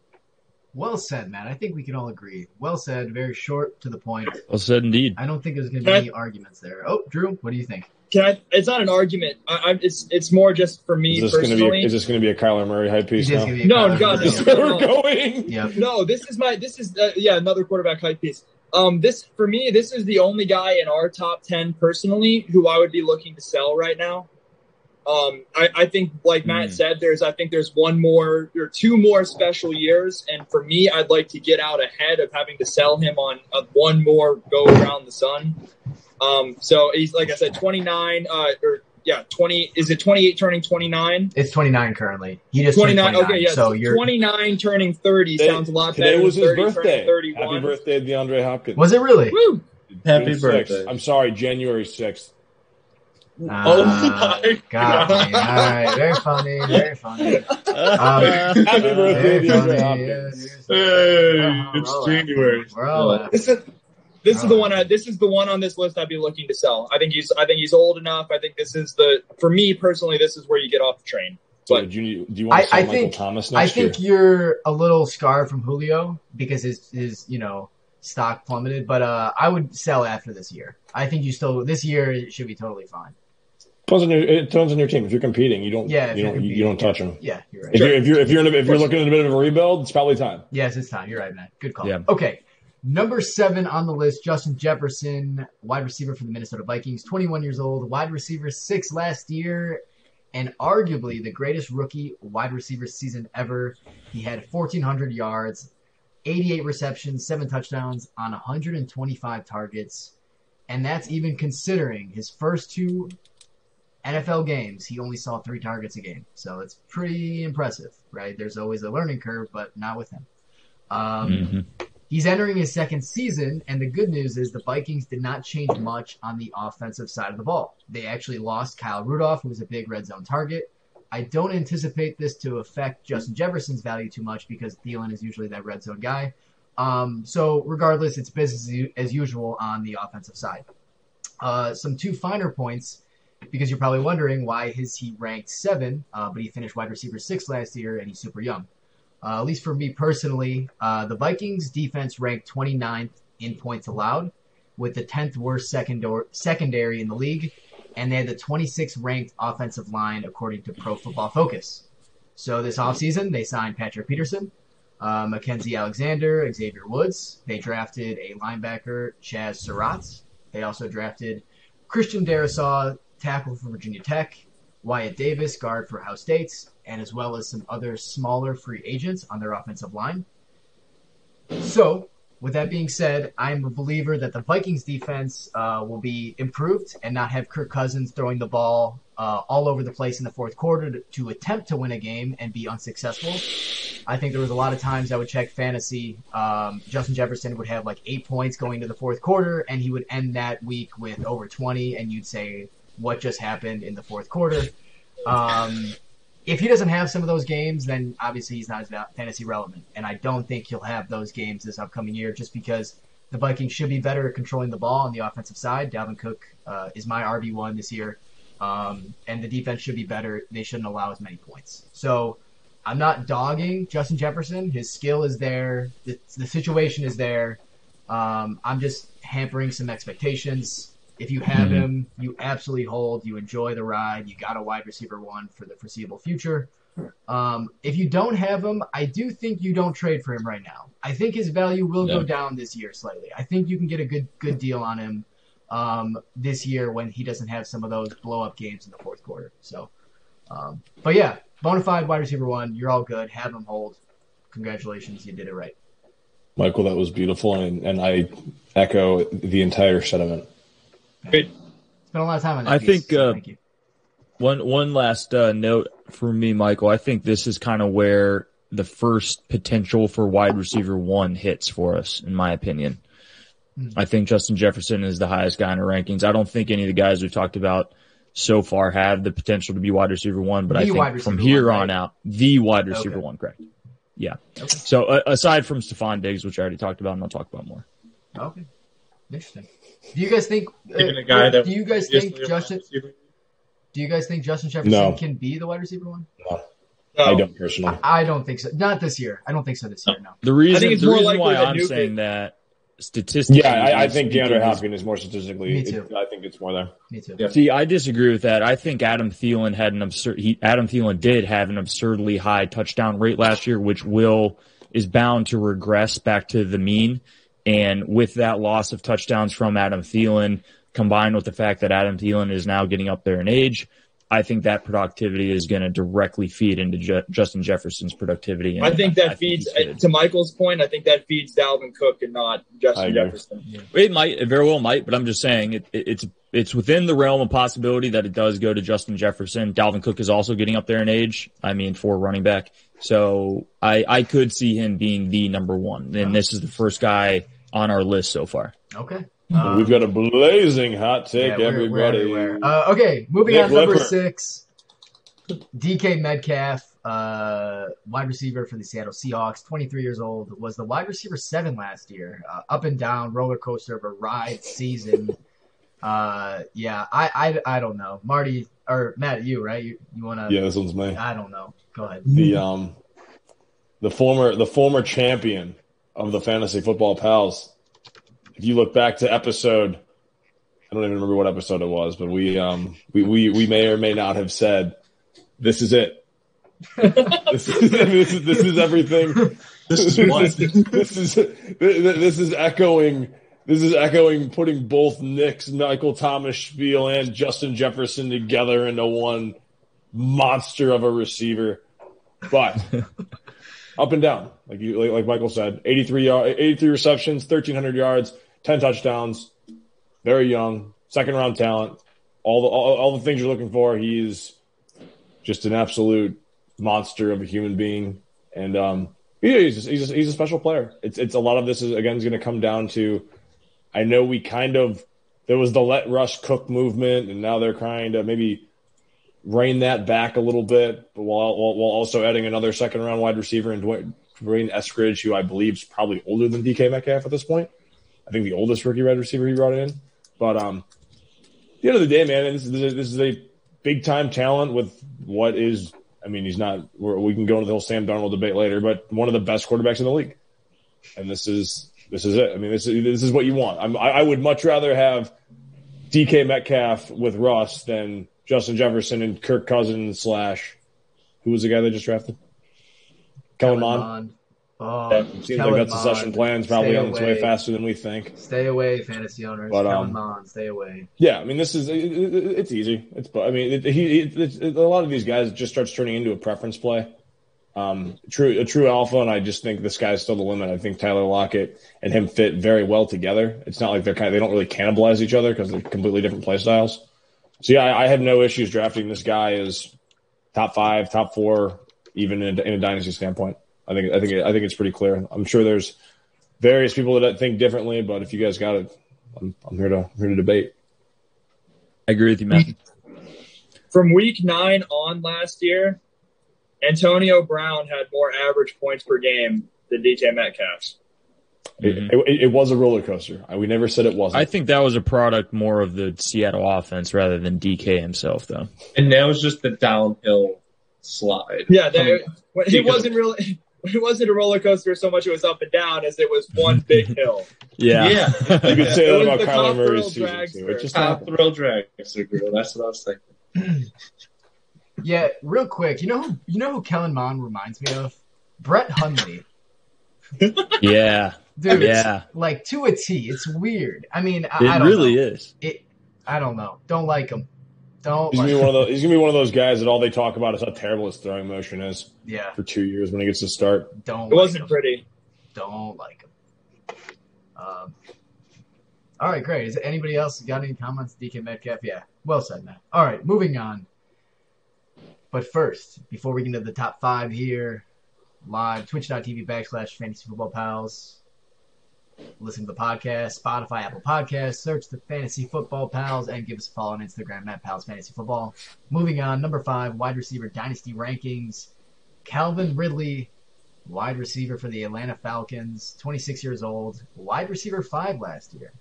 Well said, Matt. I think we can all agree. Well said. Very short to the point. Well said indeed. I don't think there's going to be I- any arguments there. Oh, Drew, what do you think? Can I? It's not an argument. I, I, it's it's more just for me Is this going to personally. be is this going to be a Kyler Murray hype piece It is now? gonna be a No, God, Murray. Is this we're going? (laughs) Yep. No, this is my this is uh, yeah another quarterback hype piece. Um, this for me, this is the only guy in our top ten personally who I would be looking to sell right now. Um, I, I think, like Matt Hmm. said, there's I think there's one more or two more special years, and for me, I'd like to get out ahead of having to sell him on uh, one more go around the sun. Um, so he's like I said, 29 uh, or yeah, 20 is it 28 turning 29? It's 29 currently. He just 29. 29. Okay, yeah. So you're 29 turning 30 Today- sounds a lot Today better. was than his 30 turning birthday. 31. Happy birthday, DeAndre Hopkins. was it really? Woo! Happy June 6th. birthday. I'm sorry, January sixth. Ah, Oh my God. All right. Very funny. Very funny. Um, Happy birthday, very DeAndre funny. Hopkins. Hey, it's we're all January. laughing. We're all laughing. This is is the one. I, this is the one on this list I'd be looking to sell. I think he's. I think he's old enough. I think this is the. For me personally, this is where you get off the train. So But- do you, do you want to I- sell I Michael think- Thomas I think year? you're a little scarred from Julio because his his you know stock plummeted, but uh, I would sell after this year. I think you still this year it should be totally fine. Depends on your, it depends on your team. If you're competing, you don't Yeah, you don't you, don't touch them. Yeah, you're right. If you're if you're if you're in a, if you're looking at a bit of a rebuild, it's probably time. Yes, it's time. You're right, man. Good call. Yeah. Okay. Number seven on the list, Justin Jefferson, wide receiver for the Minnesota Vikings, 21 years old, wide receiver six last year, and arguably the greatest rookie wide receiver season ever. He had 1,400 yards, 88 receptions, seven touchdowns on 125 targets. And that's even considering his first two NFL games, he only saw three targets a game. So it's pretty impressive, right? There's always a learning curve, but not with him. Um, Mhm. He's entering his second season, and the good news is the Vikings did not change much on the offensive side of the ball. They actually lost Kyle Rudolph, who was a big red zone target. I don't anticipate this to affect Justin Jefferson's value too much because Thielen is usually that red zone guy. Um, so regardless, it's business as usual on the offensive side. Uh, some two finer points because you're probably wondering why is he ranked seven, uh, but he finished wide receiver six last year and he's super young. Uh, at least for me personally, uh, the Vikings defense ranked 29th in points allowed, with the 10th worst secondary in the league, and they had the 26th ranked offensive line according to Pro Football Focus. So this offseason, they signed Patrick Peterson, uh, Mackensie Alexander, Xavier Woods. They drafted a linebacker, Chaz Surratt. They also drafted Christian Darrisaw, tackle for Virginia Tech, Wyatt Davis, guard for Ohio State, and as well as some other smaller free agents on their offensive line. So, with that being said, I'm a believer that the Vikings defense uh, will be improved and not have Kirk Cousins throwing the ball uh, all over the place in the fourth quarter to, to attempt to win a game and be unsuccessful. I think there was a lot of times I would check fantasy. Um, Justin Jefferson would have like eight points going to the fourth quarter, and he would end that week with over 20, and you'd say, What just happened in the fourth quarter? Um, if he doesn't have some of those games, then obviously he's not as fantasy relevant. And I don't think he'll have those games this upcoming year just because the Vikings should be better at controlling the ball on the offensive side. Dalvin Cook uh, is my RB1 this year. Um, and the defense should be better. They shouldn't allow as many points. So I'm not dogging Justin Jefferson. His skill is there. The, the situation is there. Um, I'm just hampering some expectations. If you have Mhm. him, you absolutely hold. You enjoy the ride. You got a wide receiver one for the foreseeable future. Um, if you don't have him, I do think you don't trade for him right now. I think his value will go down this year slightly. I think you can get a good good deal on him um, this year when he doesn't have some of those blow up games in the fourth quarter. So, um, but yeah, bona fide wide receiver one. You're all good. Have him hold. Congratulations, you did it right. Michael, that was beautiful, and, and I echo the entire sentiment. Good. Spent a lot of time on that. I piece, think, so uh, thank you. One one last uh, note for me, Michael. I think this is kind of where the first potential for wide receiver one hits for us, in my opinion. Hmm. I think Justin Jefferson is the highest guy in our rankings. I don't think any of the guys we've talked about so far have the potential to be wide receiver one, but The I think from here one, on right? out, the wide receiver Okay. one, correct? yeah. So uh, aside from Stefon Diggs, which I already talked about, and I'll talk about more. Okay, interesting. Do you guys think? Uh, Even a guy that do you guys think Justin? wide. Do you guys think Justin Jefferson No. can be the wide receiver one? No, No. I don't personally. I don't think so. Not this year. I don't think so this year. No. The reason, it's the more reason why likely I'm Nuke saying is- that statistically, Yeah, I, I think DeAndre Hopkins is more statistically. Me it- too. I think it's more there. Me too. Yeah. See, I disagree with that. I think Adam Thielen had an absurd. He, Adam Thielen did have an absurdly high touchdown rate last year, which will is bound to regress back to the mean. And with that loss of touchdowns from Adam Thielen, combined with the fact that Adam Thielen is now getting up there in age, I think that productivity is going to directly feed into Ju- Justin Jefferson's productivity. and I think that he's feeds good. to Michael's point. I think that feeds Dalvin Cook and not Justin agree. Jefferson. It might, it very well might, but I'm just saying it, it, it's it's within the realm of possibility that it does go to Justin Jefferson. Dalvin Cook is also getting up there in age. I mean, for running back, so I I could see him being the number one, and this is the first guy on our list so far. Okay. We've got a blazing hot take, Yeah, we're- we're everybody. everywhere. Uh, okay, moving Nick on. Number Lipper. six, DK Metcalf, uh, wide receiver for the Seattle Seahawks, 23 years old, was the wide receiver seven last year. Uh, up and down roller coaster of a ride season. Uh, yeah, I, I, I don't know, Marty or Matt, you right? You, you want to? yeah, this one's me. I don't know. Go ahead. The um, the former the former champion of the fantasy football pals. If you look back to episode, I don't even remember what episode it was, but we um we we, we may or may not have said, "This is it." (laughs) this, is, (laughs) this is this is everything. This is (laughs) this, this is this is echoing. This is echoing putting both Nick's Michael Thomas spiel and Justin Jefferson together into one monster of a receiver. But up and down, like you, like, Michael said, 83 yard, 83 receptions, 1300 yards, 10 touchdowns. Very young, second round talent. All the all, all the things you're looking for. He's just an absolute monster of a human being, and um, yeah, he's just, he's, just, he's a special player. It's it's a lot of this is again is going to come down to. I know we kind of there was the let Russ cook movement, and now they're trying to maybe rein that back a little bit, while while, while also adding another second round wide receiver in D'Wayne, Eskridge, who I believe is probably older than DK Metcalf at this point. I think the oldest rookie wide receiver he brought in. But um, at the end of the day, man, this is, this is a big time talent with what is. I mean, he's not. We can go into the whole Sam Darnold debate later, but one of the best quarterbacks in the league, and this is this is it. I mean, this is this is what you want. I'm, I, I would much rather have DK Metcalf with Russ than Justin Jefferson and Kirk Cousins slash who was the guy they just drafted? Kellen Mond. Oh, Seems Kellen like that Mond. succession plan's probably Stay on its way faster than we think. Stay away, fantasy owners. But, Kellen um, Mond, stay away. Yeah, I mean, this is it, it, it's easy. It's I mean, it, he it, it's a lot of these guys just starts turning into a preference play. Um, true, a true alpha, and I just think the sky's still the limit. I think Tyler Lockett and him fit very well together. It's not like they're kind of, they don't really cannibalize each other because they're completely different play styles. So yeah, I, I have no issues drafting this guy as top five, top four, even in, a- in a dynasty standpoint. I think I think I think it's pretty clear. I'm sure there's various people that think differently, but if you guys got it, I'm, I'm here to I'm here to debate. I agree with you, Matt. From week nine on last year, Antonio Brown had more average points per game than DK Metcalf's. It, it, it was a roller coaster. I- We never said it wasn't. I think that was a product more of the Seattle offense rather than DK himself, though. And now it's just the downhill slide. Yeah, they, Um, it wasn't really. (laughs) It wasn't a roller coaster so much it was up and down as it was one big (laughs) hill. Yeah. Yeah. you could say (laughs) that about the Kyler Murray's season dragster. too. It just Top happened. thrill dragster girl. That's what I was thinking. Yeah, real quick, you know who you know who Kellen Mond reminds me of? Brett Hundley. Yeah. Dude, Yeah. like to a T. It's weird. I mean, I, It I don't really know. is. It, I don't know. Don't like him. Don't. He's Like, gonna be one of (laughs) those. He's gonna be one of those guys that all they talk about is how terrible his throwing motion is yeah. for two years when he gets to start. Don't. It wasn't him. pretty. Don't like him. Um. All right, great. Is anybody else got any comments? DK Metcalf. Yeah. Well said, Matt. All right, moving on. But first, before we get into the top five here, live twitch.tv backslash fantasy football pals. Listen to the podcast, Spotify, Apple Podcasts, search the Fantasy Football Pals, and give us a follow on Instagram at Pals Fantasy Football. Moving on, number five, wide receiver dynasty rankings. Calvin Ridley wide receiver for the Atlanta Falcons, 26 years old, wide receiver five last year.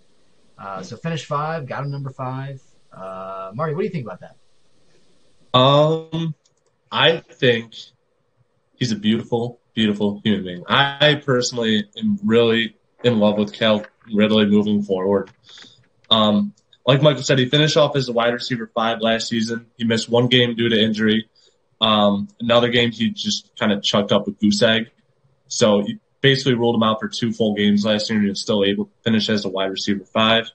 Uh, so finished five, got him number five. Uh, Marty, what do you think about that? Um, I think he's a beautiful, beautiful human being. I personally am really in love with Cal Ridley moving forward. Um, like Michael said, he finished off as a wide receiver five last season. He missed one game due to injury. Um, another game he just kind of chucked up a goose egg. So basically ruled him out for two full games last year and he was still able to finish as a wide receiver five.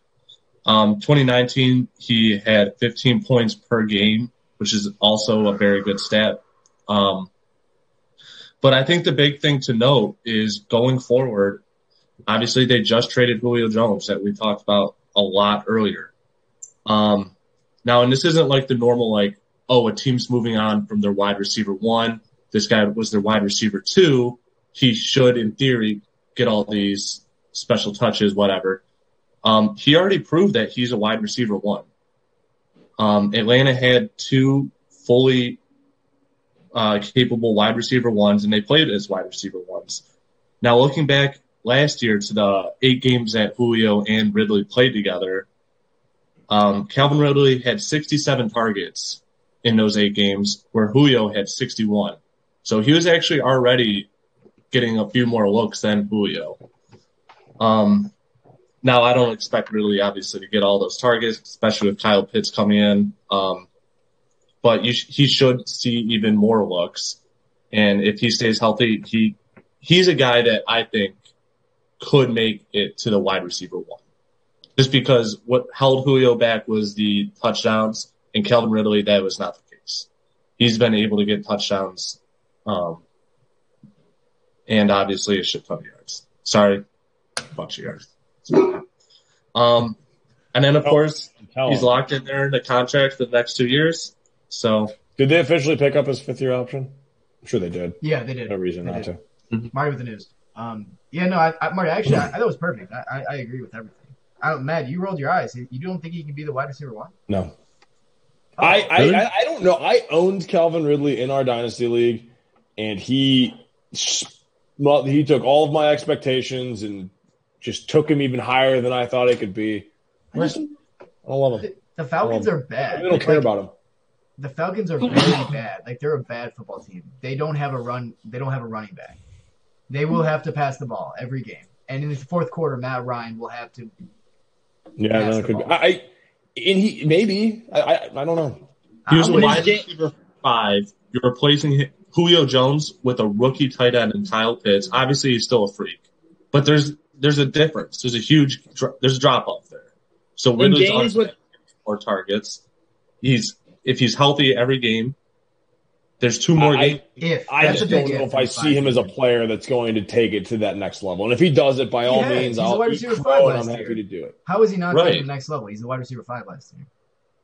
Um, 2019, he had 15 points per game, which is also a very good stat. Um, but I think the big thing to note is going forward, obviously they just traded Julio Jones that we talked about a lot earlier. Um, now, and this isn't like the normal, like, oh, a team's moving on from their wide receiver one. This guy was their wide receiver two. He should, in theory, get all these special touches, whatever. Um, he already proved that he's a wide receiver one. Um, Atlanta had two fully uh, capable wide receiver ones, and they played as wide receiver ones. Now, looking back last year to the eight games that Julio and Ridley played together, um, Calvin Ridley had 67 targets in those eight games, where Julio had 61. So he was actually already getting a few more looks than Julio. Um, now I don't expect Ridley obviously to get all those targets, especially with Kyle Pitts coming in. Um, but sh- he should see even more looks. And if he stays healthy, he he's a guy that I think could make it to the wide receiver one. Just because what held Julio back was the touchdowns, and Calvin Ridley, that was not the case. He's been able to get touchdowns, um, and obviously a shit ton of yards. Sorry, a bunch of yards. Um, and then of course he's locked in there in the contract for the next two years. So Did they officially pick up his fifth year option? I'm sure they did. Yeah, they did. No reason They not did. to. Marty with the news. Um, yeah, no, I, I, Marty, actually, I, I thought it was perfect. I, I, I agree with everything. I, Matt, you rolled your eyes. You don't think he can be the wide receiver one? No. Oh, I, I, Really? I I don't know. I owned Calvin Ridley in our dynasty league, and he well, he took all of my expectations and just took him even higher than I thought it could be. I just I don't love him. the Falcons Well, are bad. I don't care Like, about him. the Falcons are very bad. Like they're a bad football team. They don't have a run. They don't have a running back. They will have to pass the ball every game. And in the fourth quarter, Matt Ryan will have to. Yeah, pass no, the it could be. ball. I, I and he maybe I, I I don't know. he was I a would- wide receiver five. You're replacing hi- Julio Jones with a rookie tight end and Kyle Pitts. Obviously, he's still a freak, but there's there's a difference. There's a huge there's a drop off there. So In Ridley's games on with- more targets. He's if he's healthy every game. There's two more I- games. if I just don't know if if I in see him as a player that's going to take it to that next level. And if he does it, by all Yeah, means, he's a I'll wide eat receiver crow five and last I'm happy year. to do it. How is he not Right. taking to the next level? He's a wide receiver five last year.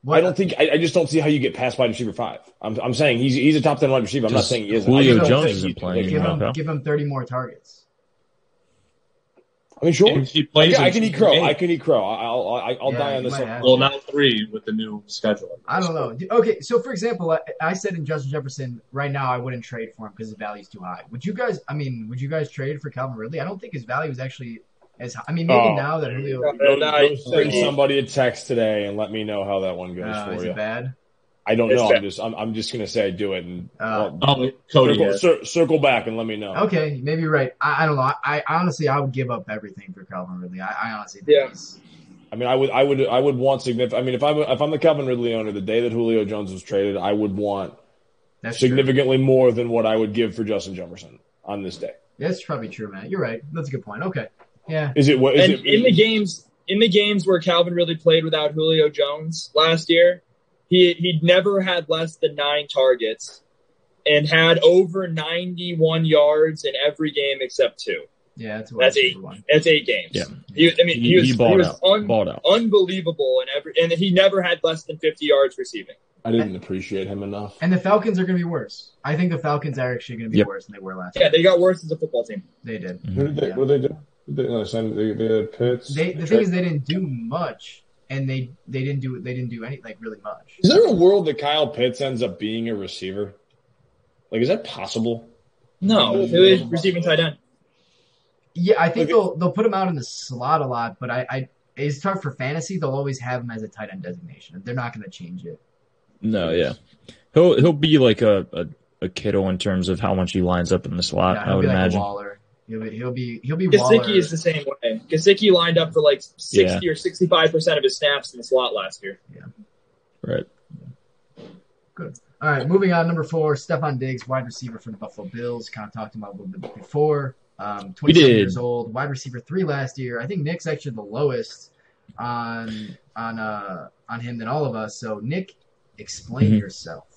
What, I don't think I, I just don't see how you get past wide receiver five. I'm, I'm saying he's he's a top ten wide receiver. I'm not saying he isn't. Julio I just don't Jones isn't he's playing give him give him thirty more targets. I mean, sure. And he I can, I can eat crow. games. I can eat crow. I'll I'll, I'll Yeah, die on this. one. Well, now three with the new schedule. I don't know. Okay, so for example, I, I said in Justin Jefferson, right now I wouldn't trade for him because his value is too high. Would you guys? I mean, would you guys trade for Calvin Ridley? I don't think his value is actually as high. I mean, maybe Oh. now that Julio Yeah. Go, No, go I- send somebody a text today and let me know how that one goes uh, for is you. it bad? I don't know. I'm just I'm, I'm just gonna say do it and Uh, well, Oh, Cody. circle, cir- circle back and let me know. Okay, maybe you're right. I, I don't know. I, I honestly I would give up everything for Calvin Ridley. I, I honestly think Yeah. he's I mean, I would, I would, I would want significant. I mean, if I'm, if I'm the Calvin Ridley owner, the day that Julio Jones was traded, I would want that's true. significantly more than what I would give for Justin Jefferson on this day. That's probably true, man. You're right. That's a good point. Okay. Yeah. Is it what? Is and it, in the games, in the games where Calvin really played without Julio Jones last year, he he'd never had less than nine targets, and had over ninety-one yards in every game except two. Yeah, that's, a That's eight. one. That's eight games. Yeah. He, I mean, he, He, was he he, was out. un, balled out. unbelievable in every, and he never had less than fifty yards receiving. I didn't appreciate him enough. And the Falcons are going to be worse. I think the Falcons are actually going to be Yep. worse than they were last Yeah, year. they got worse as a football team. They did. Who did they, Yeah. what did they do? They, no, send, they, they had Pitts. They the thing is they didn't do much, and they they didn't do they didn't do any like really much. is there a world that Kyle Pitts ends up being a receiver? Like, is that possible? No, it was receiving tight end. Yeah, I think Okay. they'll they'll put him out in the slot a lot, but I, I it's tough for fantasy. They'll always have him as a tight end designation. They're not going to change it. No, yeah, he'll he'll be like a, a a Kittle in terms of how much he lines up in the slot. Yeah, I would be like a imagine. Waller. He'll be he'll be he'll be Waller. Gesicki is the same way. Gesicki lined up for like sixty or sixty-five percent of his snaps in the slot last year. Yeah. Right. Good. All right, moving on. Number four, Stefon Diggs, wide receiver for the Buffalo Bills. Kind of talked about a little bit before. Um, 27 years old, wide receiver three last year. I think Nick's actually the lowest on on uh on him than all of us. So Nick, explain Mhm. yourself.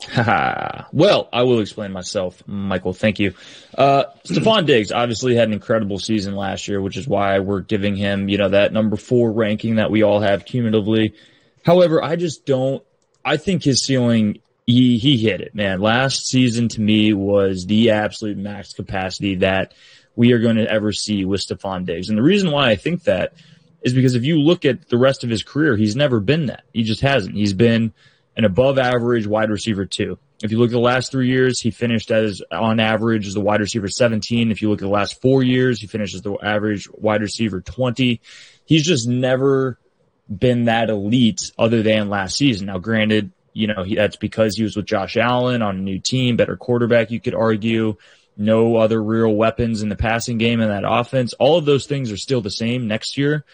(laughs) Well, I will explain myself, Michael. Thank you. Uh, Stefon Diggs obviously had an incredible season last year, which is why we're giving him, you know, that number four ranking that we all have cumulatively. However, I just don't, I think his ceiling, he, he hit it, man. Last season to me was the absolute max capacity that we are going to ever see with Stefon Diggs. And the reason why I think that is because if you look at the rest of his career, he's never been that. He just hasn't. He's been, an above average wide receiver two. If you look at the last three years, he finished as on average as the wide receiver 17. If you look at the last four years, he finishes the average wide receiver 20. He's just never been that elite other than last season. Now, granted, you know, he, that's because he was with Josh Allen on a new team, better quarterback, you could argue. No other real weapons in the passing game in that offense. All of those things are still the same next year.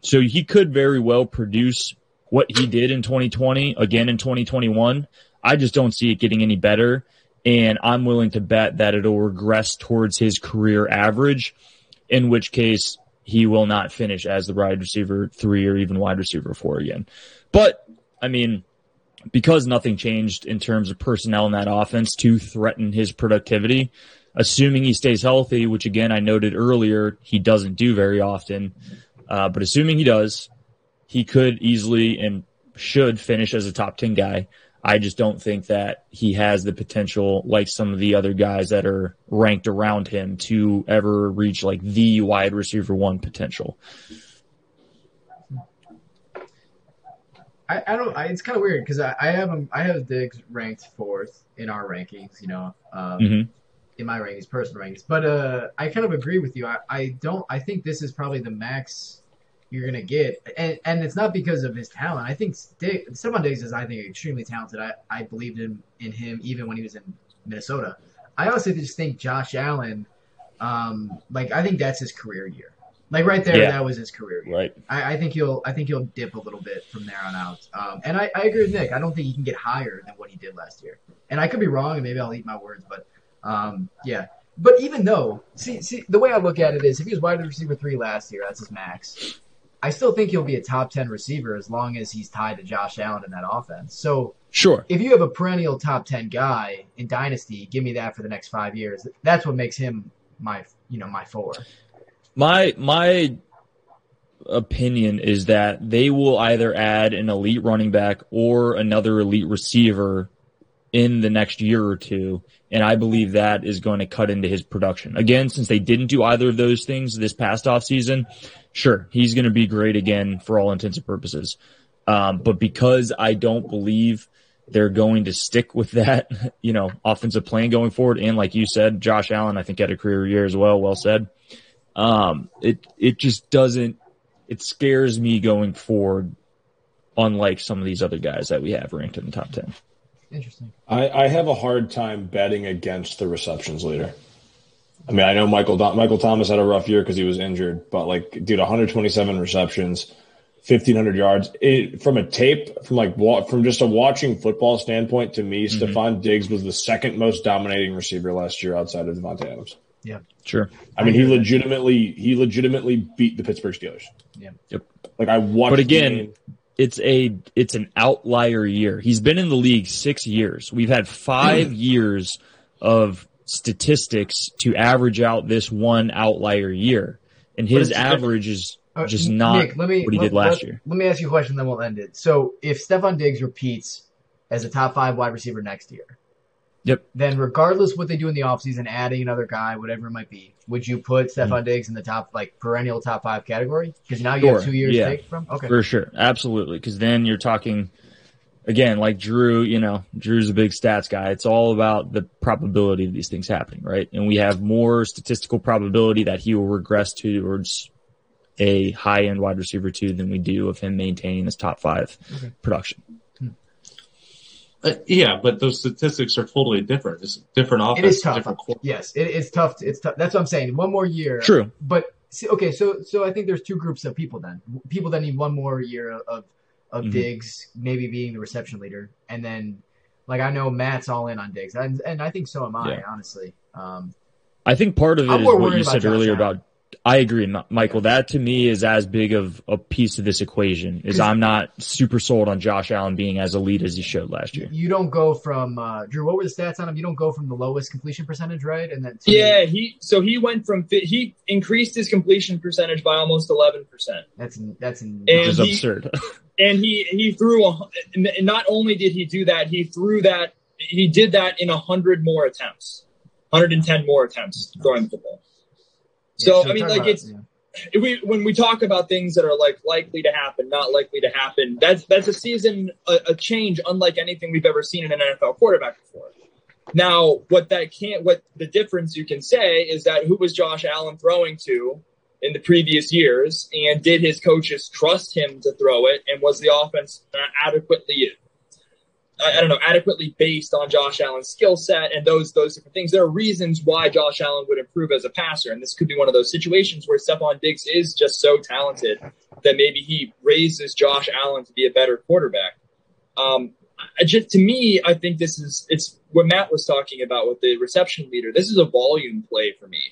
So he could very well produce what he did in 2020 again in 2021. I just don't see it getting any better. And I'm willing to bet that it'll regress towards his career average, in which case he will not finish as the wide receiver three or even wide receiver four again. But I mean, because nothing changed in terms of personnel in that offense to threaten his productivity, assuming he stays healthy, which again, I noted earlier, he doesn't do very often. Uh, but assuming he does, he could easily and should finish as a top 10 guy. I just don't think that he has the potential like some of the other guys that are ranked around him to ever reach like the wide receiver one potential. I, I don't. I, it's kind of weird because I, I have him. I have Diggs ranked fourth in our rankings. You know, um, Mhm. in my rankings, personal rankings. But uh, I kind of agree with you. I, I don't. I think this is probably the max you're gonna get, and and it's not because of his talent. I think Dig, Stefon Diggs is, I think, extremely talented. I, I believed in in him even when he was in Minnesota. I also just think Josh Allen, um, like I think that's his career year. Like right there, Yeah. that was his career year. Right. I, I think he'll I think he'll dip a little bit from there on out. Um, and I, I agree with Nick. I don't think he can get higher than what he did last year. And I could be wrong, and maybe I'll eat my words, but um, yeah. But even though, see, see, the way I look at it is, if he was wide receiver three last year, that's his max. I still think he'll be a top ten receiver as long as he's tied to Josh Allen in that offense. So Sure. if you have a perennial top ten guy in dynasty, give me that for the next five years. That's what makes him my, you know, my four. My my opinion is that they will either add an elite running back or another elite receiver in the next year or two. And I believe that is going to cut into his production. Again, since they didn't do either of those things this past offseason, sure, he's going to be great again for all intents and purposes. Um, but because I don't believe they're going to stick with that, (laughs) you know, offensive plan going forward, and like you said, Josh Allen, I think had a career year as well. Well said. Um, it it just doesn't. It scares me going forward, unlike some of these other guys that we have ranked in the top ten. Interesting. I, I have a hard time betting against the receptions leader. I mean, I know Michael Michael Thomas had a rough year because he was injured, but like, dude, 127 receptions, 1500 yards. It, from a tape, from like from just a watching football standpoint, to me, Mhm. Stefon Diggs was the second most dominating receiver last year outside of Davante Adams. Yeah, sure. I mean, he that. legitimately he legitimately beat the Pittsburgh Steelers. Yeah. Yep. Like I watched. But the again, game. It's a it's an outlier year. He's been in the league six years. We've had five years of statistics to average out this one outlier year, and his average is Uh, just Nick, not let me, what he let- did last let- year. Let me ask you a question, then we'll end it. So, if Stefon Diggs repeats as a top five wide receiver next year, Yep. then regardless what they do in the offseason, adding another guy, whatever it might be, would you put Stefon mm. Diggs in the top, like perennial top five category? Because now you have two years yeah. to take from. Okay. For sure, absolutely. Because then you're talking again, like Drew, you know, Drew's a big stats guy. It's all about the probability of these things happening, right? And we have more statistical probability that he will regress towards a high end wide receiver two than we do of him maintaining his top five Okay. production. Uh, yeah, but those statistics are totally different. It's different It offense, is tough. different quarter. Yes, it, it's tough. It's tough. That's what I'm saying. One more year. True. But see, okay, so so I think there's two groups of people then. People that need one more year of of Mhm. Diggs, maybe being the reception leader, and then like I know Matt's all in on Diggs, and, and I think so am I, Yeah. honestly. Um, I think part of it I'm is what you about said Josh earlier Allen. about. I agree, Michael. That to me is as big of a piece of this equation. Is I'm not super sold on Josh Allen being as elite as he showed last year. you don't go from uh, Drew. What were the stats on him? You don't go from the lowest completion percentage, right? And then Yeah, he so he went from he increased his completion percentage by almost eleven percent, that's that's And Which is he- absurd. (laughs) and he he threw. A, not only did he do that, he threw that. He did that in hundred more attempts, hundred and ten more attempts throwing the football. So Yeah, I mean, like it's yeah. we when we talk about things that are like likely to happen, not likely to happen, that's that's a season a, a change unlike anything we've ever seen in an NFL quarterback before. Now, what that can't what the difference you can say is that who was Josh Allen throwing to in the previous years, and did his coaches trust him to throw it, and was the offense uh, adequately I don't know, adequately based on Josh Allen's skill set and those those different things. There are reasons why Josh Allen would improve as a passer, and this could be one of those situations where Stefon Diggs is just so talented that maybe he raises Josh Allen to be a better quarterback. Um, I just to me, I think this is it's what Matt was talking about with the reception leader. This is a volume play for me.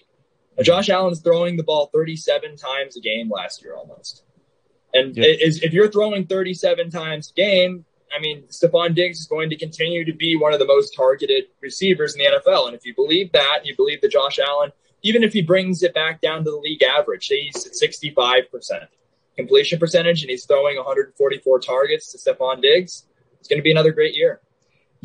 Now, Josh Allen's throwing the ball 37 times a game last year almost. And is, if you're throwing 37 times a game, I mean, Stefon Diggs is going to continue to be one of the most targeted receivers in the NFL. And if you believe that, you believe that Josh Allen, even if he brings it back down to the league average, he's at 65% completion percentage and he's throwing 144 targets to Stephon Diggs, it's going to be another great year.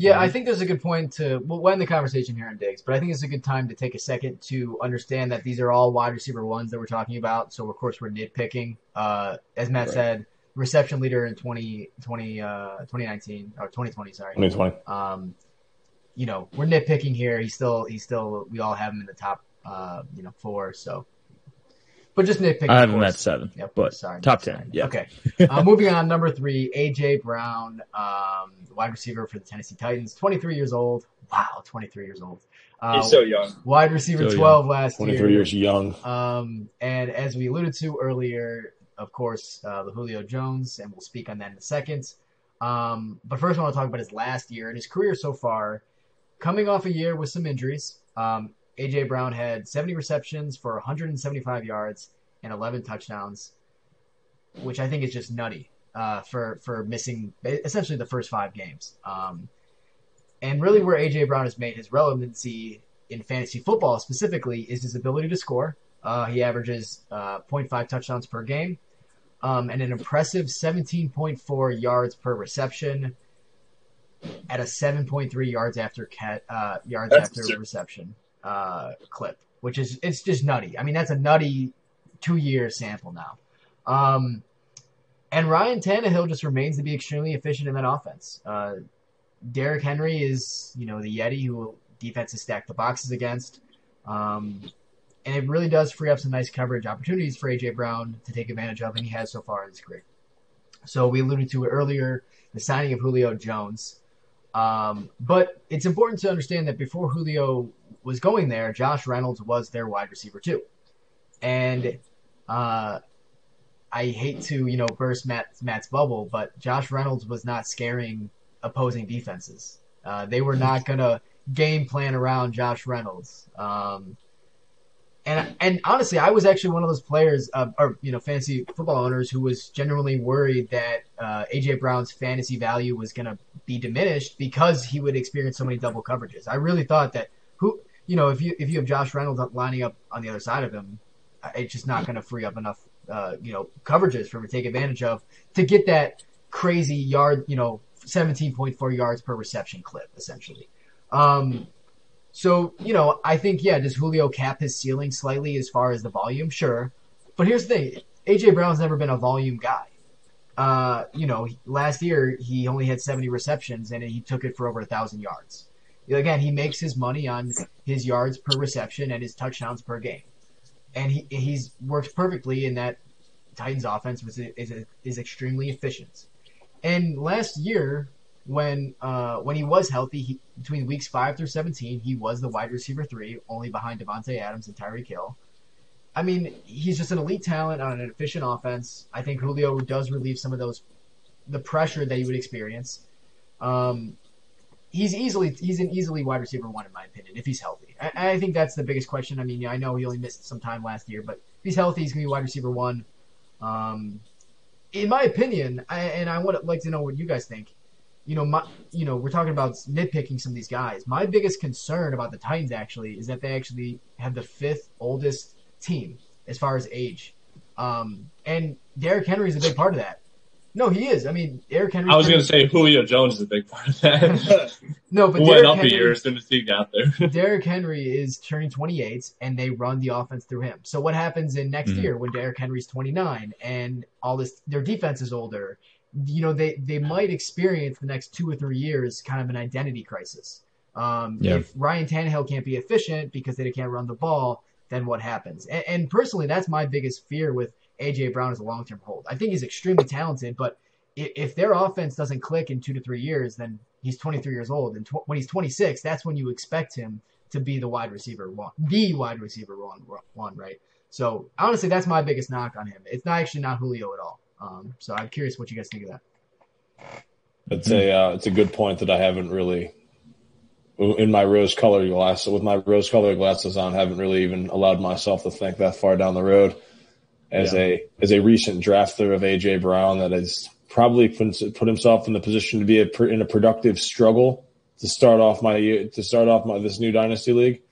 Yeah, I think there's a good point to we'll end the conversation here on Diggs, but I think it's a good time to take a second to understand that these are all wide receiver ones that we're talking about. So of course we're nitpicking. Uh, as Matt Right. said, reception leader in 20, 20, uh, 2019 or 2020, sorry. 2020. Um, you know, we're nitpicking here. He's still, he's still, we all have him in the top, uh, you know, four. So, but just nitpicking. I have him at seven, Yep, but sorry, top sorry. 10, yeah. Okay. Uh, moving on, number three, AJ Brown, um, wide receiver for the Tennessee Titans, 23 years old. Wow, 23 years old. Uh, He's so young. wide receiver So 12 last 23 year. years young. Um, and as we alluded to earlier, of course, uh, the Julio Jones, and we'll speak on that in a second. Um, but first, I want to talk about his last year and his career so far. Coming off a year with some injuries, um, AJ Brown had 70 receptions for 175 yards and 11 touchdowns, which I think is just nutty uh, for for missing essentially the first five games. Um, and really, where AJ Brown has made his relevancy in fantasy football specifically is his ability to score. Uh, he averages uh, 0.5 touchdowns per game um, and an impressive 17.4 yards per reception at a 7.3 yards after cat uh, yards That's after absurd. reception uh, clip, which is it's just nutty. I mean, that's a nutty two year sample now. Um, and Ryan Tannehill just remains to be extremely efficient in that offense. Uh, Derrick Henry is, you know, the Yeti who defenses stack the boxes against. Um, and it really does free up some nice coverage opportunities for AJ Brown to take advantage of, and he has so far in his career. So we alluded to it earlier, the signing of Julio Jones. Um, but it's important to understand that before Julio was going there, Josh Reynolds was their wide receiver too. And uh, I hate to, you know, burst Matt, Matt's bubble, but Josh Reynolds was not scaring opposing defenses. Uh, they were not going to game plan around Josh Reynolds. Um, and and honestly, I was actually one of those players, uh, or you know, fantasy football owners who was genuinely worried that uh, AJ Brown's fantasy value was going to be diminished because he would experience so many double coverages. I really thought that who, you know, if you if you have Josh Reynolds lining up on the other side of him, uh, it's just not going to free up enough, uh, you know, coverages for him to take advantage of to get that crazy yard, you know, seventeen point four yards per reception clip, essentially. Um, so, you know, I think, yeah, does Julio cap his ceiling slightly as far as the volume? Sure. But here's the thing AJ Brown's never been a volume guy. uh, you know, last year he only had 70 receptions and he took it for over a thousand yards. Again, he makes his money on his yards per reception and his touchdowns per game, and he he's worked perfectly in that Titans offense was is is extremely efficient. And last year, when uh, when he was healthy, he, between weeks five through 17, he was the wide receiver three, only behind Davante Adams and Tyreek Hill. I mean, he's just an elite talent on an efficient offense. I think Julio does relieve some of those the pressure that you would experience. Um, he's easily he's an easily wide receiver one in my opinion if he's healthy. I, I think that's the biggest question. I mean, I know he only missed some time last year, but if he's healthy, he's gonna be wide receiver one. Um, in my opinion, I, and I would like to know what you guys think. You know, my, you know, we're talking about nitpicking some of these guys. My biggest concern about the Titans actually is that they actually have the fifth oldest team as far as age. Um, and Derrick Henry is a big part of that. No, he is. I mean, Derrick Henry. I was going to say Julio Jones is a big part of that. (laughs) no, but went Derrick up Henry, a year as soon as he got there. (laughs) Derrick Henry is turning 28, and they run the offense through him. So what happens in next Mhm. year when Derrick Henry's 29 and all this, their defense is older? You know, they they might experience the next two or three years kind of an identity crisis. Um, Yeah. If Ryan Tannehill can't be efficient because they can't run the ball, then what happens? And, and personally, that's my biggest fear with AJ Brown as a long term hold. I think he's extremely talented, but i- if their offense doesn't click in two to three years, then he's 23 years old, and tw- when he's 26, that's when you expect him to be the wide receiver one, the wide receiver one, one, right? So honestly, that's my biggest knock on him. It's not actually not Julio at all. Um, so I'm curious what you guys think of that. It's a uh, it's a good point that I haven't really in my rose colored glass with my rose colored glasses on haven't really even allowed myself to think that far down the road as Yeah. a as a recent drafter of AJ Brown that has probably put, put himself in the position to be a, in a productive struggle to start off my to start off my this new dynasty league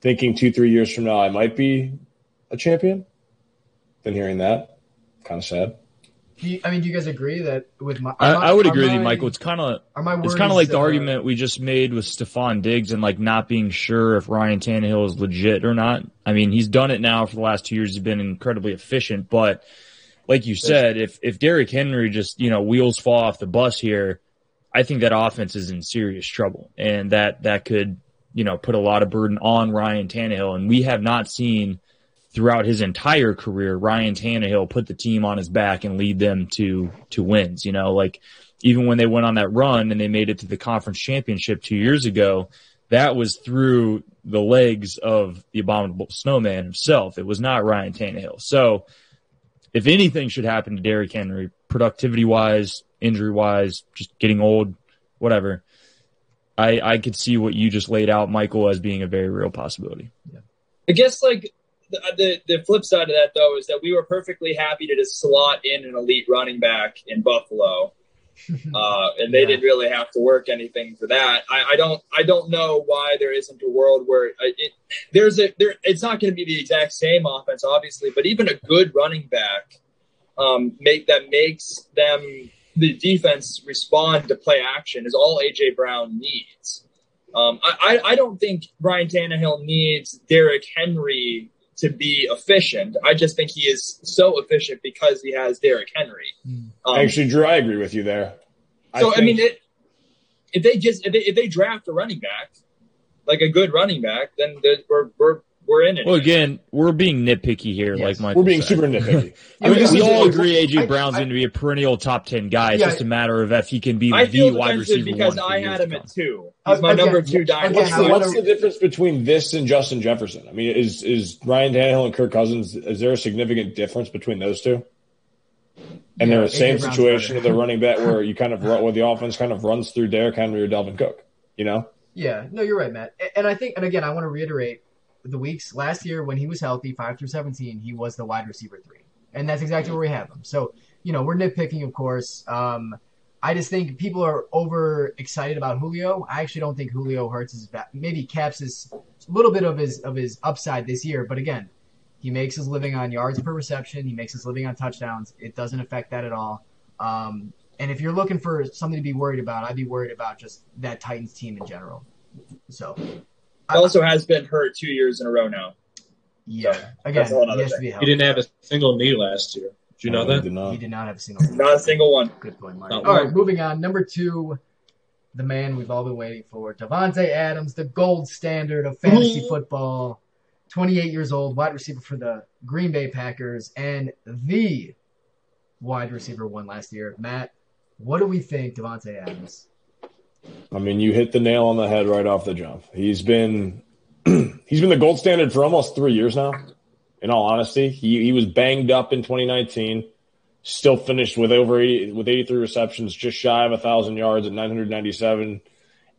thinking 2 3 years from now I might be a champion then hearing that kind of sad You, I mean, do you guys agree that with my? I, my- I would agree with you, Michael. It's kind of it's kind of like the uh, argument we just made with Stefon Diggs and like not being sure if Ryan Tannehill is legit or not. I mean, he's done it now for the last two years. He's been incredibly efficient, but like you said, if if Derrick Henry just you know wheels fall off the bus here, I think that offense is in serious trouble, and that that could you know put a lot of burden on Ryan Tannehill. And we have not seen throughout his entire career Ryan Tannehill put the team on his back and lead them to to wins. You know, like even when they went on that run and they made it to the conference championship two years ago, that was through the legs of the abominable snowman himself. It was not Ryan Tannehill. So if anything should happen to Derrick Henry, productivity wise, injury wise, just getting old, whatever, I, I could see what you just laid out, Michael, as being a very real possibility. Yeah. I guess like the, the flip side of that though is that we were perfectly happy to just slot in an elite running back in Buffalo, (laughs) uh, and they Yeah. didn't really have to work anything for that. I, I don't I don't know why there isn't a world where uh, it, there's a there. It's not going to be the exact same offense, obviously, but even a good running back um, make that makes them the defense respond to play action is all AJ Brown needs. Um, I, I I don't think Brian Tannehill needs Derrick Henry to be efficient. I just think he is so efficient because he has Derrick Henry. Hmm. Um, actually Drew I agree with you there so I, mean, it, if they just if they, if they draft a running back, like a good running back, then the- we're we're we're in it. Well, again, we're being nitpicky here, Yes. like Michael we're being said. super nitpicky (laughs) I mean, this we all agree AJ I- Brown's going to be a perennial top 10 guy. It's Yeah. just a matter of if he can be I the feel wide receiver because one I had him at two. He's my Again- number two again. What's, I the, what's the difference between this and Justin Jefferson? I mean, is is Ryan Tannehill and Kirk Cousins? Is there a significant difference between those two? And Yeah, they're the same AJ situation better. of the running back where you kind of (laughs) run, where the offense kind of runs through Derrick Henry or Dalvin Cook. You know, Yeah, no, you're right, Matt. And I think, and again, I want to reiterate the weeks last year when he was healthy, five through 17, he was the wide receiver three. And that's exactly where we have him. So, you know, we're nitpicking, of course. Um, I just think people are over excited about Julio. I actually don't think Julio hurts his. Maybe caps his a little bit of his of his upside this year, but again, he makes his living on yards per reception. He makes his living on touchdowns. It doesn't affect that at all. Um, and if you're looking for something to be worried about, I'd be worried about just that Titans team in general. So, also has been hurt two years in a row now. yeah, That's again, a whole he has to be He didn't have a single knee last year. Did you know I that? did not. He did not have a single. Not a single one. Good point, Mark. Not All right, one. moving on. Number two, the man we've all been waiting for, Davante Adams, the gold standard of fantasy football. 28 years old, wide receiver for the Green Bay Packers, and the wide receiver one last year. Matt, what do we think, Davante Adams? I mean, you hit the nail on the head right off the jump. He's been (clears throat) he's been the gold standard for almost three years now. In all honesty, he he was banged up in 2019, still finished with over 80, with 83 receptions, just shy of thousand yards at 997,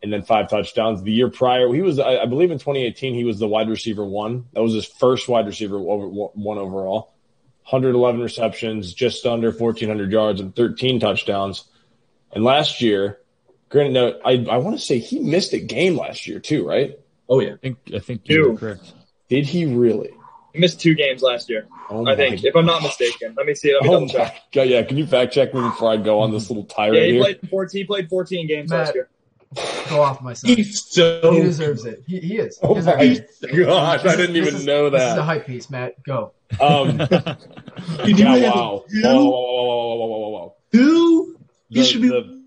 and then five touchdowns. The year prior, he was I, I believe in 2018 he was the wide receiver one. That was his first wide receiver over, one overall. 111 receptions, just under 1,400 yards, and 13 touchdowns. And last year, granted, no, I I want to say he missed a game last year too, right? Oh yeah. I think I think Two. you're correct. Did he really? He missed two games last year, Oh I think, if I'm not mistaken. Let me see. Let me Oh double check. God, yeah. Can you fact check me before I go on this little tirade Yeah, he here? played 14. He played 14 games Matt. last year. Go off my son. He He's so deserves it. He, he is. Oh deserves my it. gosh, I didn't even is- know This is a hype piece, Matt. Go. Um, You yeah, do have wow. two? Whoa, whoa, whoa, whoa, whoa, whoa, whoa. Two? The, He should be. the,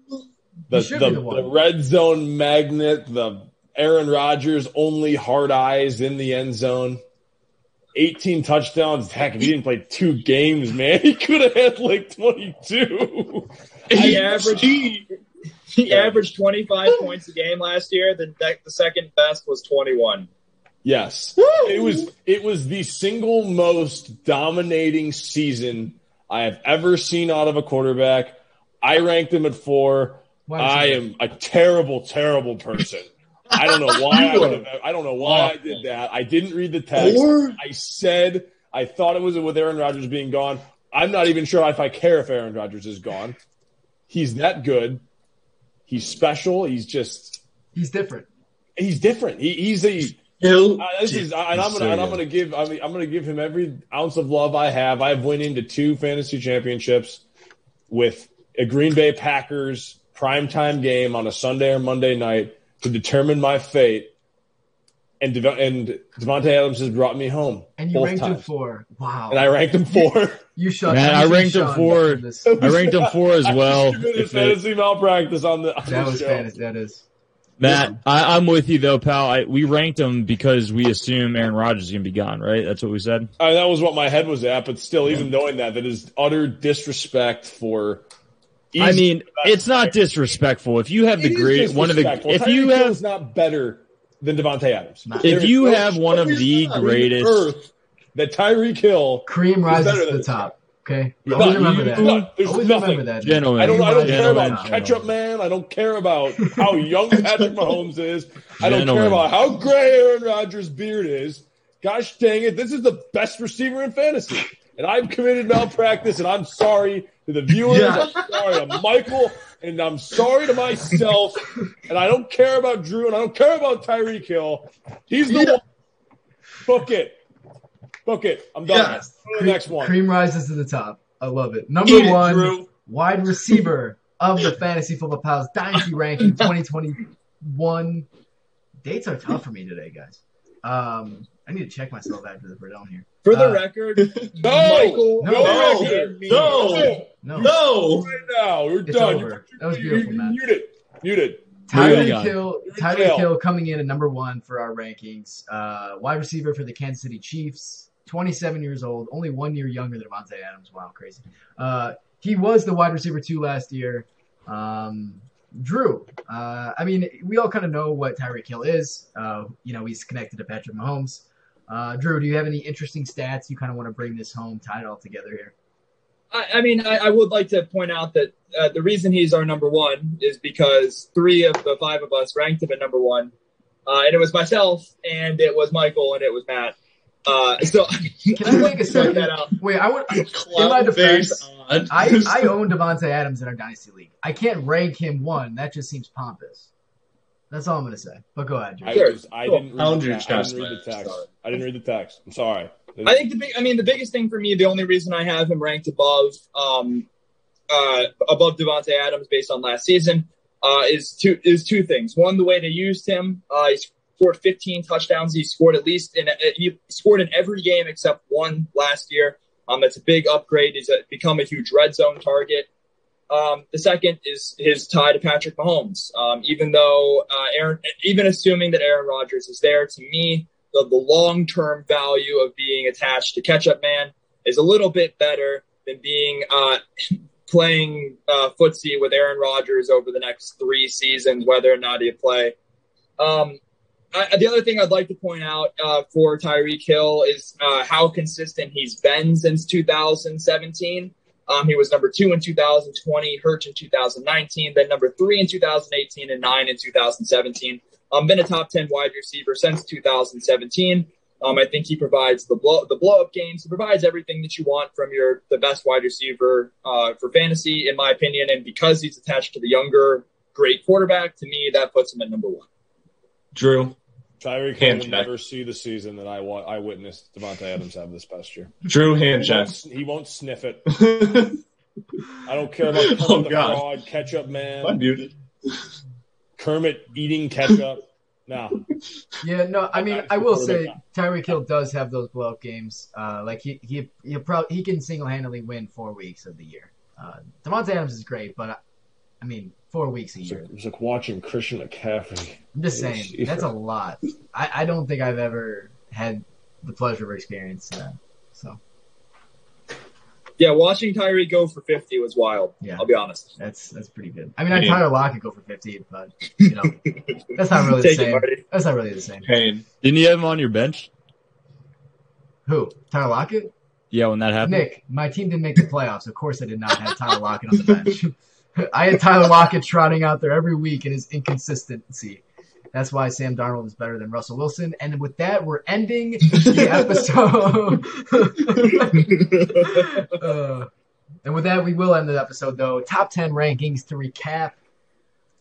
the, the, the, the red zone magnet, the Aaron Rodgers only hard eyes in the end zone. 18 touchdowns. Heck, if he didn't play two games, (laughs) man, he could have had like 22. He averaged he, averaged 25 points a game last year. The, the second best was 21. Yes. It was it was the single most dominating season I have ever seen out of a quarterback. I ranked him at 4. I receiver. am a terrible, terrible person. I don't know why I would have, I don't know why I did that. I didn't read the text. Four? I said I thought it was with Aaron Rodgers being gone. I'm not even sure if I care if Aaron Rodgers is gone. He's that good. He's special. He's just He's different. he's different. He, he's a Hill. uh, this is, and I'm gonna, and I'm gonna give, I mean, I'm gonna give him every ounce of love I have. I've went into two fantasy championships with a Green Bay Packers primetime game on a Sunday or Monday night to determine my fate. And Dev- and Davante Adams has brought me home And you both ranked him four. Wow. and I ranked him four. you shut. Man, (laughs) I ranked him four. I ranked him four as (laughs) well. I committed If it- fantasy malpractice on the. On That the was show. fantasy. That is. Matt, I, I'm with you though, pal. I, we ranked him because we assume Aaron Rodgers is gonna be gone, right? That's what we said. Uh, that was what my head was at, but still, even knowing that, that is utter disrespect for. I mean, it's not disrespectful. If you have the great one of the, if Tyreek you Hill have is not better than Davante Adams. If There is you no have one of the greatest, earth that Tyreek Hill. Cream rises to the top. Okay. No, Always remember that. no, there's Always nothing. remember that. Gentlemen. I don't. I don't care Gentlemen, about ketchup man. I don't care about (laughs) how young Patrick Mahomes is. I don't care about how gray Aaron Rodgers' beard is. Gosh dang it! This is the best receiver in fantasy, and I've committed malpractice. And I'm sorry to the viewers. Yeah. I'm sorry to Michael, and I'm sorry to myself. And I don't care about Drew, and I don't care about Tyreek Hill. He's the Yeah. one. Book it. Book it. I'm done. Yes. The next one. Cream rises to the top. I love it. Number Eat it, one, Drew. wide receiver of the Fantasy Football Pals Dynasty Ranking 2021. Dates are tough for me today, guys. Um, I need to check myself after the Verdone here. For the Uh, record, (laughs) No, Michael, no, Michael no, and no. No, No. Right now, we're It's done. over. That was beautiful, You're man. Muted. Muted. Moving Tyreek on. Hill, Tyreek Hill. Hill coming in at number one for our rankings. Uh, wide receiver for the Kansas City Chiefs, 27 years old, only one year younger than Davante Adams. Wow, crazy. Uh, he was the wide receiver two last year. Um, Drew, uh, I mean, we all kind of know what Tyreek Hill is. Uh, you know, he's connected to Patrick Mahomes. Uh, Drew, do you have any interesting stats you kind of want to bring this home, tie it all together here? I, I mean, I, I would like to point out that uh, the reason he's our number one is because three of the five of us ranked him at number one, uh, and it was myself, and it was Michael, and it was Matt. Uh, so (laughs) Can I make a point second? that out? Wait, I would. Clown my defense, face. I, I (laughs) own Davante Adams in our dynasty league. I can't rank him one. That just seems pompous. That's all I'm gonna say. But go ahead, Drew. I, Sure. just, I Cool. didn't read, Pound the, your text. I didn't read the text. Sorry. I didn't read the text. I'm sorry. I think the big, I mean, the biggest thing for me, the only reason I have him ranked above, um, uh, above Davante Adams based on last season, uh, is two is two things. One, the way they used him. Uh, he scored 15 touchdowns. He scored at least in he scored in every game except one last year. Um, that's a big upgrade. He's a, become a huge red zone target. Um, the second is his tie to Patrick Mahomes. Um, even though uh, Aaron, even assuming that Aaron Rodgers is there, to me, the, the long term value of being attached to Ketchup Man is a little bit better than being uh, (laughs) playing uh, footsie with Aaron Rodgers over the next three seasons, whether or not he play. Um, I, the other thing I'd like to point out uh, for Tyreek Hill is uh, how consistent he's been since 2017. Um, he was number two in 2020, Hurt in 2019, then number three in 2018, and nine in 2017. Um, been a top 10 wide receiver since 2017. Um, I think he provides the blow the blow up games. He provides everything that you want from your the best wide receiver uh, for fantasy, in my opinion. And because he's attached to the younger great quarterback, to me that puts him at number one. Drew, Tyreek Hill will never see the season that I wa- I witnessed Davante Adams have this past year. Drew hand He won't, he won't sniff it. (laughs) I don't care about (laughs) Kermit Oh, the God. Frog, Ketchup Man, I'm muted. Kermit eating ketchup. (laughs) No, Yeah, no, I mean, I will say quarterback. Tyreek Hill does have those blow up games. Uh, like he he he probably he can single handedly win four weeks of the year. Uh, Davante Adams is great, but I, I mean, four weeks a it's year. like, it's like watching Christian McCaffrey. I'm just saying yeah. that's a lot. I, I don't think I've ever had the pleasure of experiencing that. So Yeah, watching Tyree go for 50 was wild. Yeah. I'll be honest. that's that's pretty good. I mean, I Yeah. Tyler Lockett go for 50, but you know, (laughs) that's not really the Take it, same. Marty. That's not really the same. Pain. Didn't you have him on your bench? Who? Tyler Lockett? Yeah, when that happened. Nick, my team didn't make the playoffs. Of course, I did not have Tyler Lockett on the bench. (laughs) (laughs) I had Tyler Lockett trotting out there every week in his inconsistency. That's why Sam Darnold is better than Russell Wilson. And with that, we're ending the (laughs) episode. (laughs) Uh, and with that, we will end the episode, though. Top 10 rankings to recap.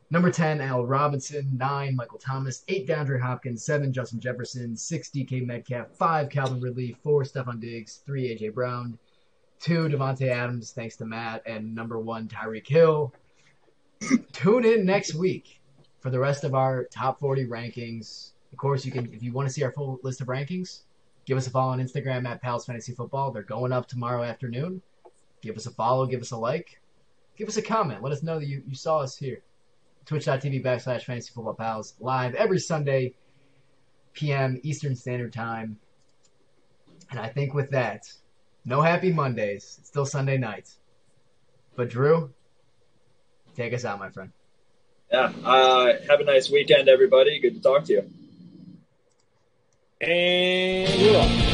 Number 10, Al Robinson. 9, Michael Thomas. 8, DeAndre Hopkins. 7, Justin Jefferson. 6, DK Metcalf. 5, Calvin Ridley. 4, Stefon Diggs. 3, A.J. Brown. 2, Davante Adams, thanks to Matt. And number 1, Tyreek Hill. (clears throat) Tune in next week for the rest of our top 40 rankings. Of course, you can if you want to see our full list of rankings, give us a follow on Instagram at Pals Fantasy Football. They're going up tomorrow afternoon. Give us a follow, give us a like, give us a comment. Let us know that you, you saw us here. Twitch.tv backslash Fantasy Football Pals live every Sunday PM Eastern Standard Time. And I think with that, no happy Mondays. It's still Sunday night. But Drew, take us out, my friend. Yeah. Uh, have a nice weekend, everybody. Good to talk to you. And we're off.